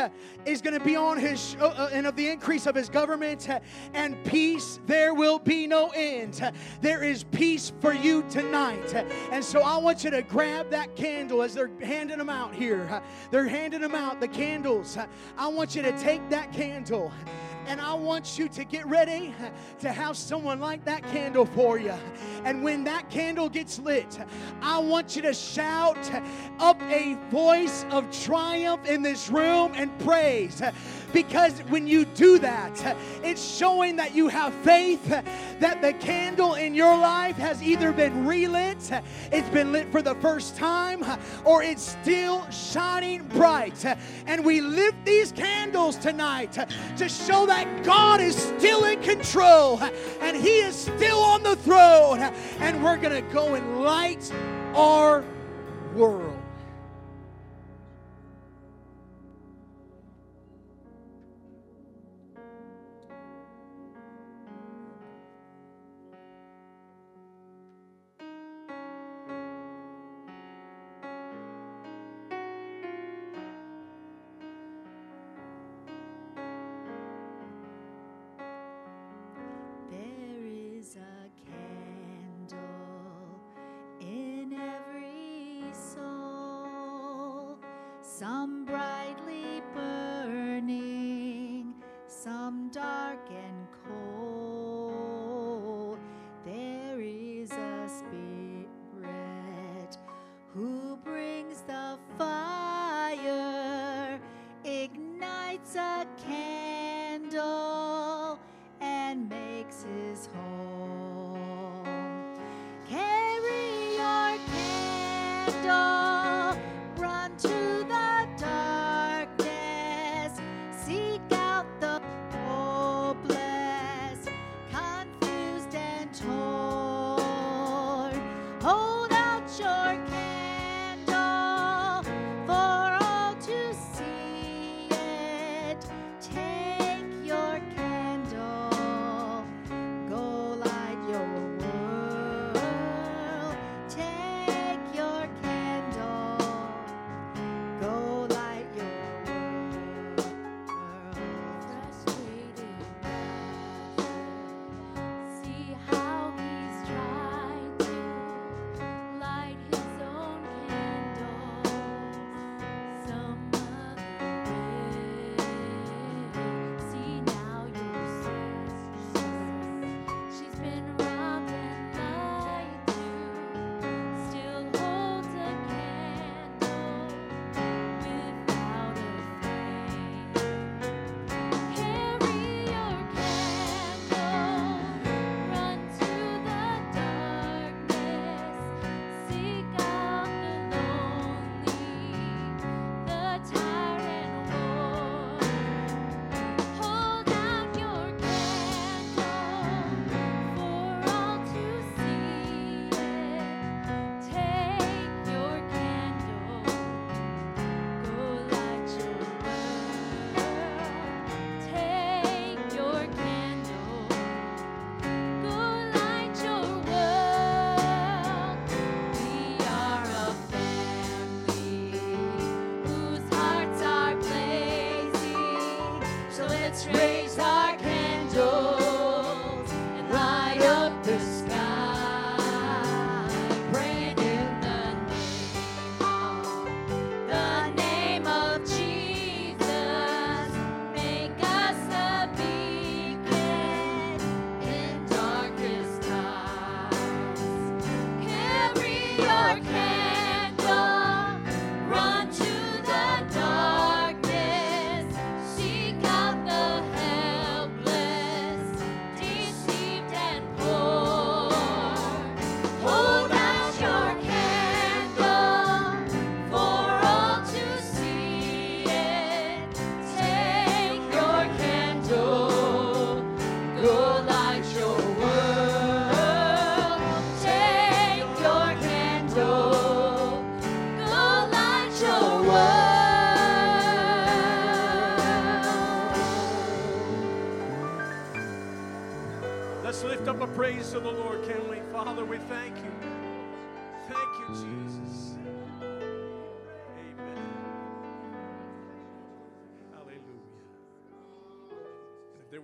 is going to be on his, uh, uh, and of the increase of his government and peace, there will be no end. There is peace for you tonight. And so I want you to grab that candle as they're handing them out here. They're handing them out, the candles. I want you to take that candle and I want you to get ready to have someone light that candle for you. And when that candle gets lit, I want you to shout up a voice of triumph in this room and praise because when you do that, it's showing that you have faith, that the candle in your life has either been relit, it's been lit for the first time, or it's still shining bright. And we lift these candles tonight to show that God is still in control and He is still on the throne. And we're going to go and light our world.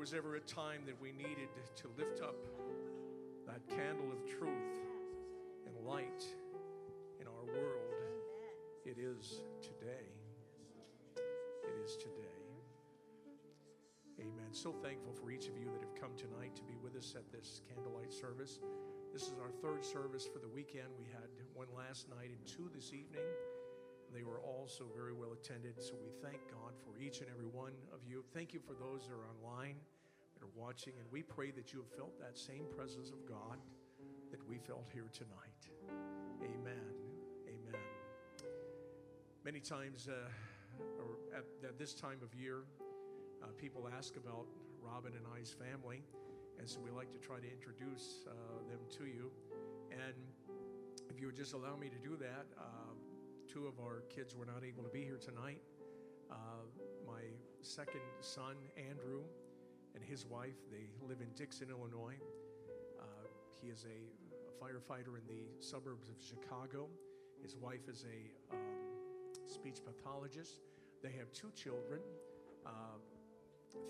was ever a time that we needed to lift up that candle of truth and light in our world, it is today. It is today. Amen. So thankful for each of you that have come tonight to be with us at this candlelight service. This is our third service for the weekend. We had one last night and two this evening. They were also very well attended. So we thank God for each and every one of you. Thank you for those that are online are watching. And we pray that you have felt that same presence of God that we felt here tonight. Amen. Amen. Many times, uh, or at, at this time of year, uh, people ask about Robin and I's family, and so we like to try to introduce uh, them to you. And if you would just allow me to do that, uh, two of our kids were not able to be here tonight. Uh, my second son, Andrew, and his wife, they live in Dixon, Illinois. Uh, he is a, a firefighter in the suburbs of Chicago. His wife is a um, speech pathologist. They have two children. Uh,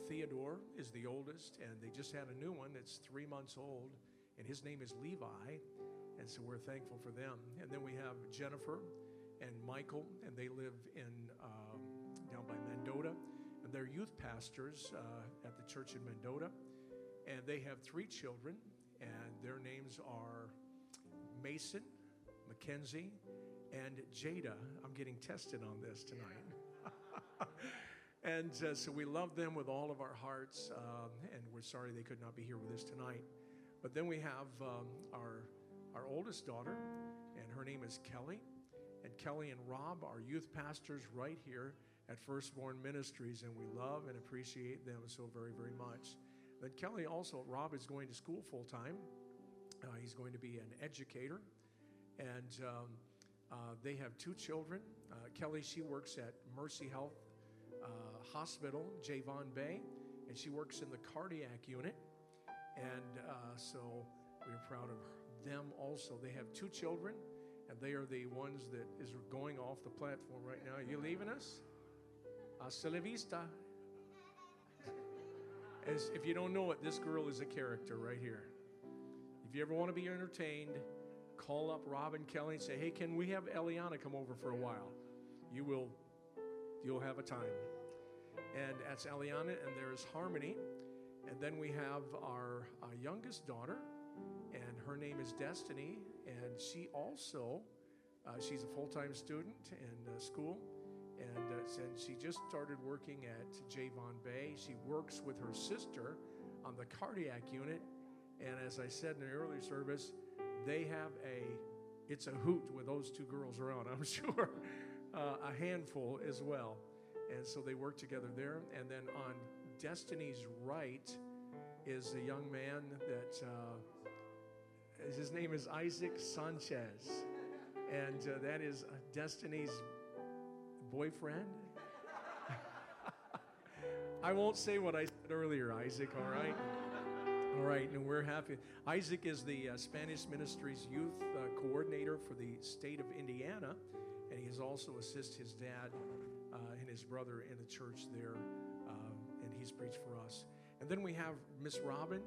Theodore is the oldest, and they just had a new one that's three months old, and his name is Levi. And so we're thankful for them. And then we have Jennifer and Michael, and they live in they're youth pastors uh, at the church in Mendota. And they have three children, and their names are Mason, Mackenzie, and Jada. I'm getting tested on this tonight. and uh, so we love them with all of our hearts, um, and we're sorry they could not be here with us tonight. But then we have um, our, our oldest daughter, and her name is Kelly. And Kelly and Rob are youth pastors right here at Firstborn Ministries, and we love and appreciate them so very, very much. Then Kelly also, Rob is going to school full time. Uh, he's going to be an educator, and um, uh, they have two children. Uh, Kelly, she works at Mercy Health uh, Hospital, Javon Bea, and she works in the cardiac unit. And uh, so we're proud of them also. They have two children, and they are the ones that is going off the platform right now. Are you leaving us? Hasta la vista. As if you don't know it, this girl is a character right here. If you ever want to be entertained, call up Robin Kelly and say, "Hey, can we have Eliana come over for a while?" You will, you'll have a time. And that's Eliana, and there is Harmony, and then we have our uh, youngest daughter, and her name is Destiny, and she also, uh, she's a full-time student in uh, school, and, uh, she just started working at Javon Bea. She works with her sister on the cardiac unit, and as I said in the earlier service, they have a, it's a hoot with those two girls around, I'm sure, uh, a handful as well. And so they work together there. And then on Destiny's right is a young man that uh, his name is Isaac Sanchez. And uh, that is uh, Destiny's boyfriend. I won't say what I said earlier, Isaac, all right? All right, and we're happy. Isaac is the uh, Spanish Ministries youth uh, coordinator for the state of Indiana, and he has also assist his dad uh, and his brother in the church there, um, and he's preached for us. And then we have Miss Robin,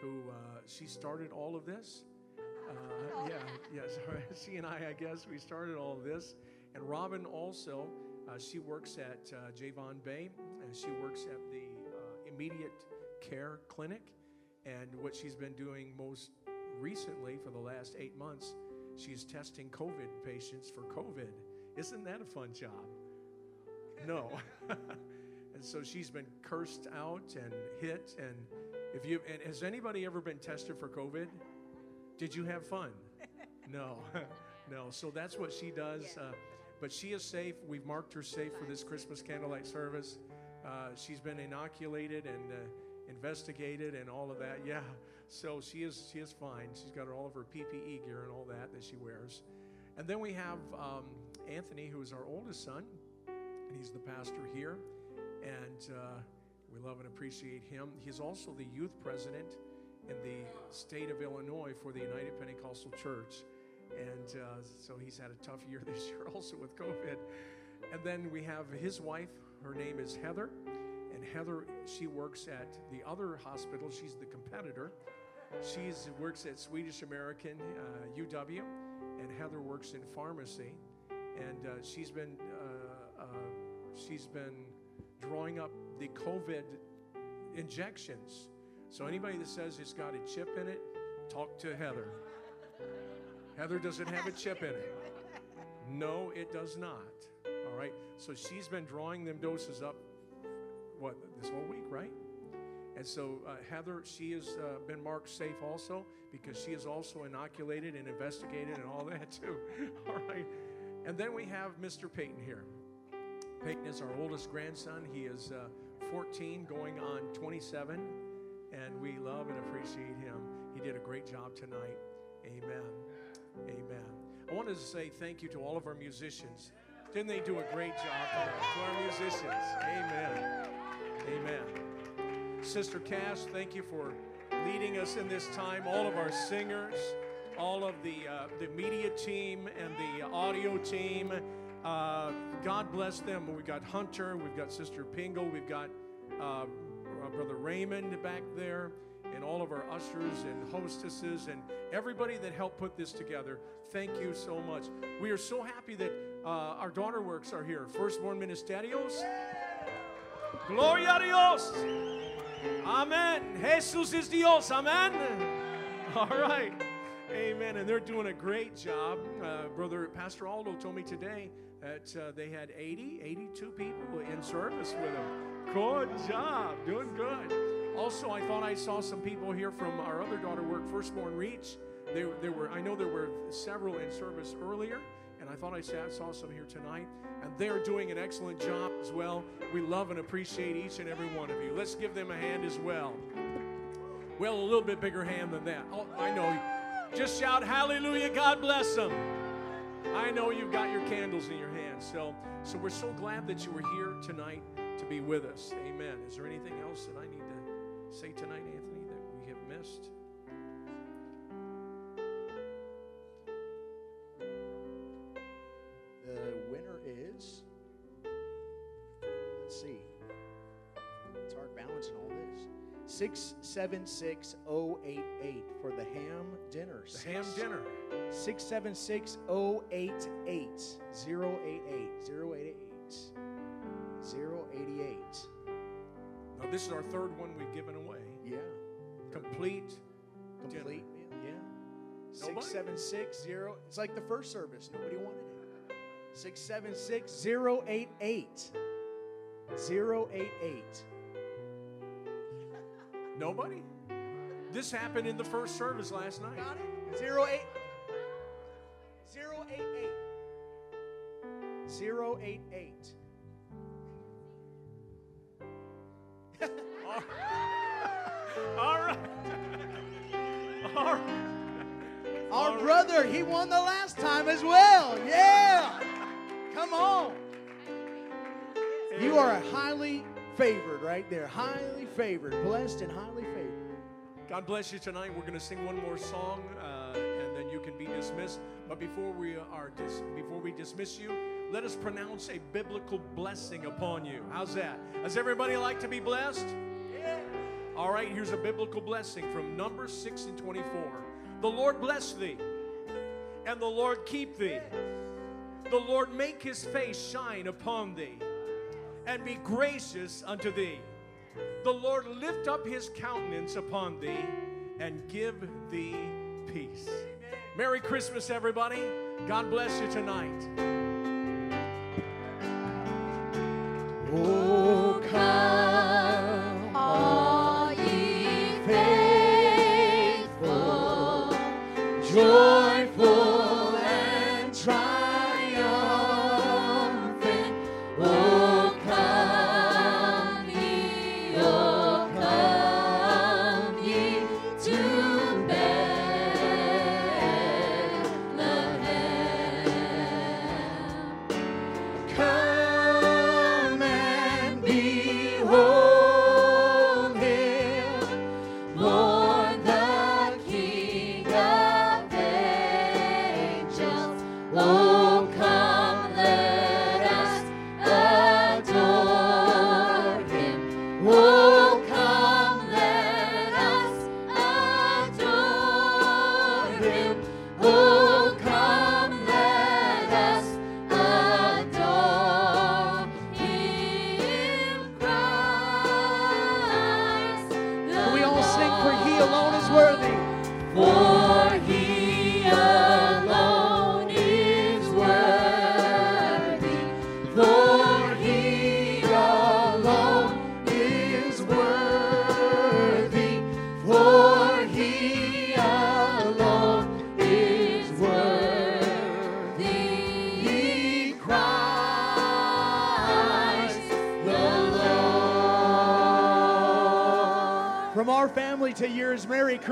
who uh, she started all of this. Uh, yeah, yes, she and I, I guess, we started all of this. And Robin also, uh, she works at uh, Javon Bea, and she works at the uh, immediate care clinic. And what she's been doing most recently for the last eight months, she's testing COVID patients for COVID. Isn't that a fun job? No. and so she's been cursed out and hit. And if you, and has anybody ever been tested for COVID? Did you have fun? No, no. So that's what she does. Uh, but she is safe. We've marked her safe for this Christmas candlelight service. Uh, she's been inoculated and uh, investigated and all of that. Yeah. So she is she is fine. She's got all of her PPE gear and all that that she wears. And then we have um, Anthony, who is our oldest son, and he's the pastor here. And uh, we love and appreciate him. He's also the youth president in the state of Illinois for the United Pentecostal Church. And uh, so he's had a tough year this year also with COVID. And then we have his wife. Her name is Heather. And Heather, she works at the other hospital. She's the competitor. She works at Swedish American uh, UW, and Heather works in pharmacy. And uh, she's been uh, uh, she's been drawing up the COVID injections. So anybody that says it's got a chip in it, talk to Heather. Heather doesn't have a chip in it. No, it does not. All right. So she's been drawing them doses up, what, this whole week, right? And so uh, Heather, she has uh, been marked safe also because she is also inoculated and investigated and all that too. all right. And then we have Mr. Peyton here. Peyton is our oldest grandson. He is uh, 14, going on 27, and we love and appreciate him. He did a great job tonight. Amen. Amen. I wanted to say thank you to all of our musicians. Didn't they do a great job? To our musicians. Amen. Amen. Sister Cass, thank you for leading us in this time. All of our singers, all of the uh, the media team and the audio team. Uh, God bless them. We've got Hunter, we've got Sister Pingle, we've got uh, Brother Raymond back there, and all of our ushers and hostesses and everybody that helped put this together. Thank you so much. We are so happy that uh, our daughter works are here. Firstborn Ministerios. Gloria a Dios. Amen. Jesus is Dios. Amen. All right. Amen. And they're doing a great job. Uh, Brother Pastor Aldo told me today that uh, they had 80, 82 people in service with them. Good job. Doing good. Also, I thought I saw some people here from our other daughter work, Firstborn Reach. There, there were, I know there were several in service earlier, and I thought I saw, some here tonight. And they're doing an excellent job as well. We love and appreciate each and every one of you. Let's give them a hand as well. Well, a little bit bigger hand than that. Oh, I know. Just shout hallelujah, God bless them. I know you've got your candles in your hands. So, so we're so glad that you were here tonight to be with us. Amen. Is there anything else that I need say tonight, Anthony, that we have missed? The winner is. Let's see. It's hard balancing all this. 676088 for the ham dinner. The ham dinner. 676088 088 088 088. Now, this is our third one we've given away. Yeah. Complete. Complete dinner. meal. Yeah. Nobody? 6760. It's like the first service. Nobody wanted it. 676088 088. Nobody? This happened in the first service last night. Got it? 08 088 088 All right. All right. Our brother, he won the last time as well. Yeah. Come on. You are highly favored right there. Highly favored. Blessed and highly favored. God bless you tonight. We're going to sing one more song, uh, and then you can be dismissed. But before we are dis- before we dismiss you, let us pronounce a biblical blessing upon you. How's that? Does everybody like to be blessed? All right. Here's a biblical blessing from Numbers six and twenty-four. The Lord bless thee, and the Lord keep thee. The Lord make His face shine upon thee, and be gracious unto thee. The Lord lift up his countenance upon thee and give thee peace. Merry Christmas, everybody. God bless you tonight. Oh, come,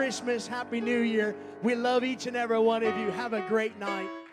Christmas, Happy New Year. We love each and every one of you. Have a great night.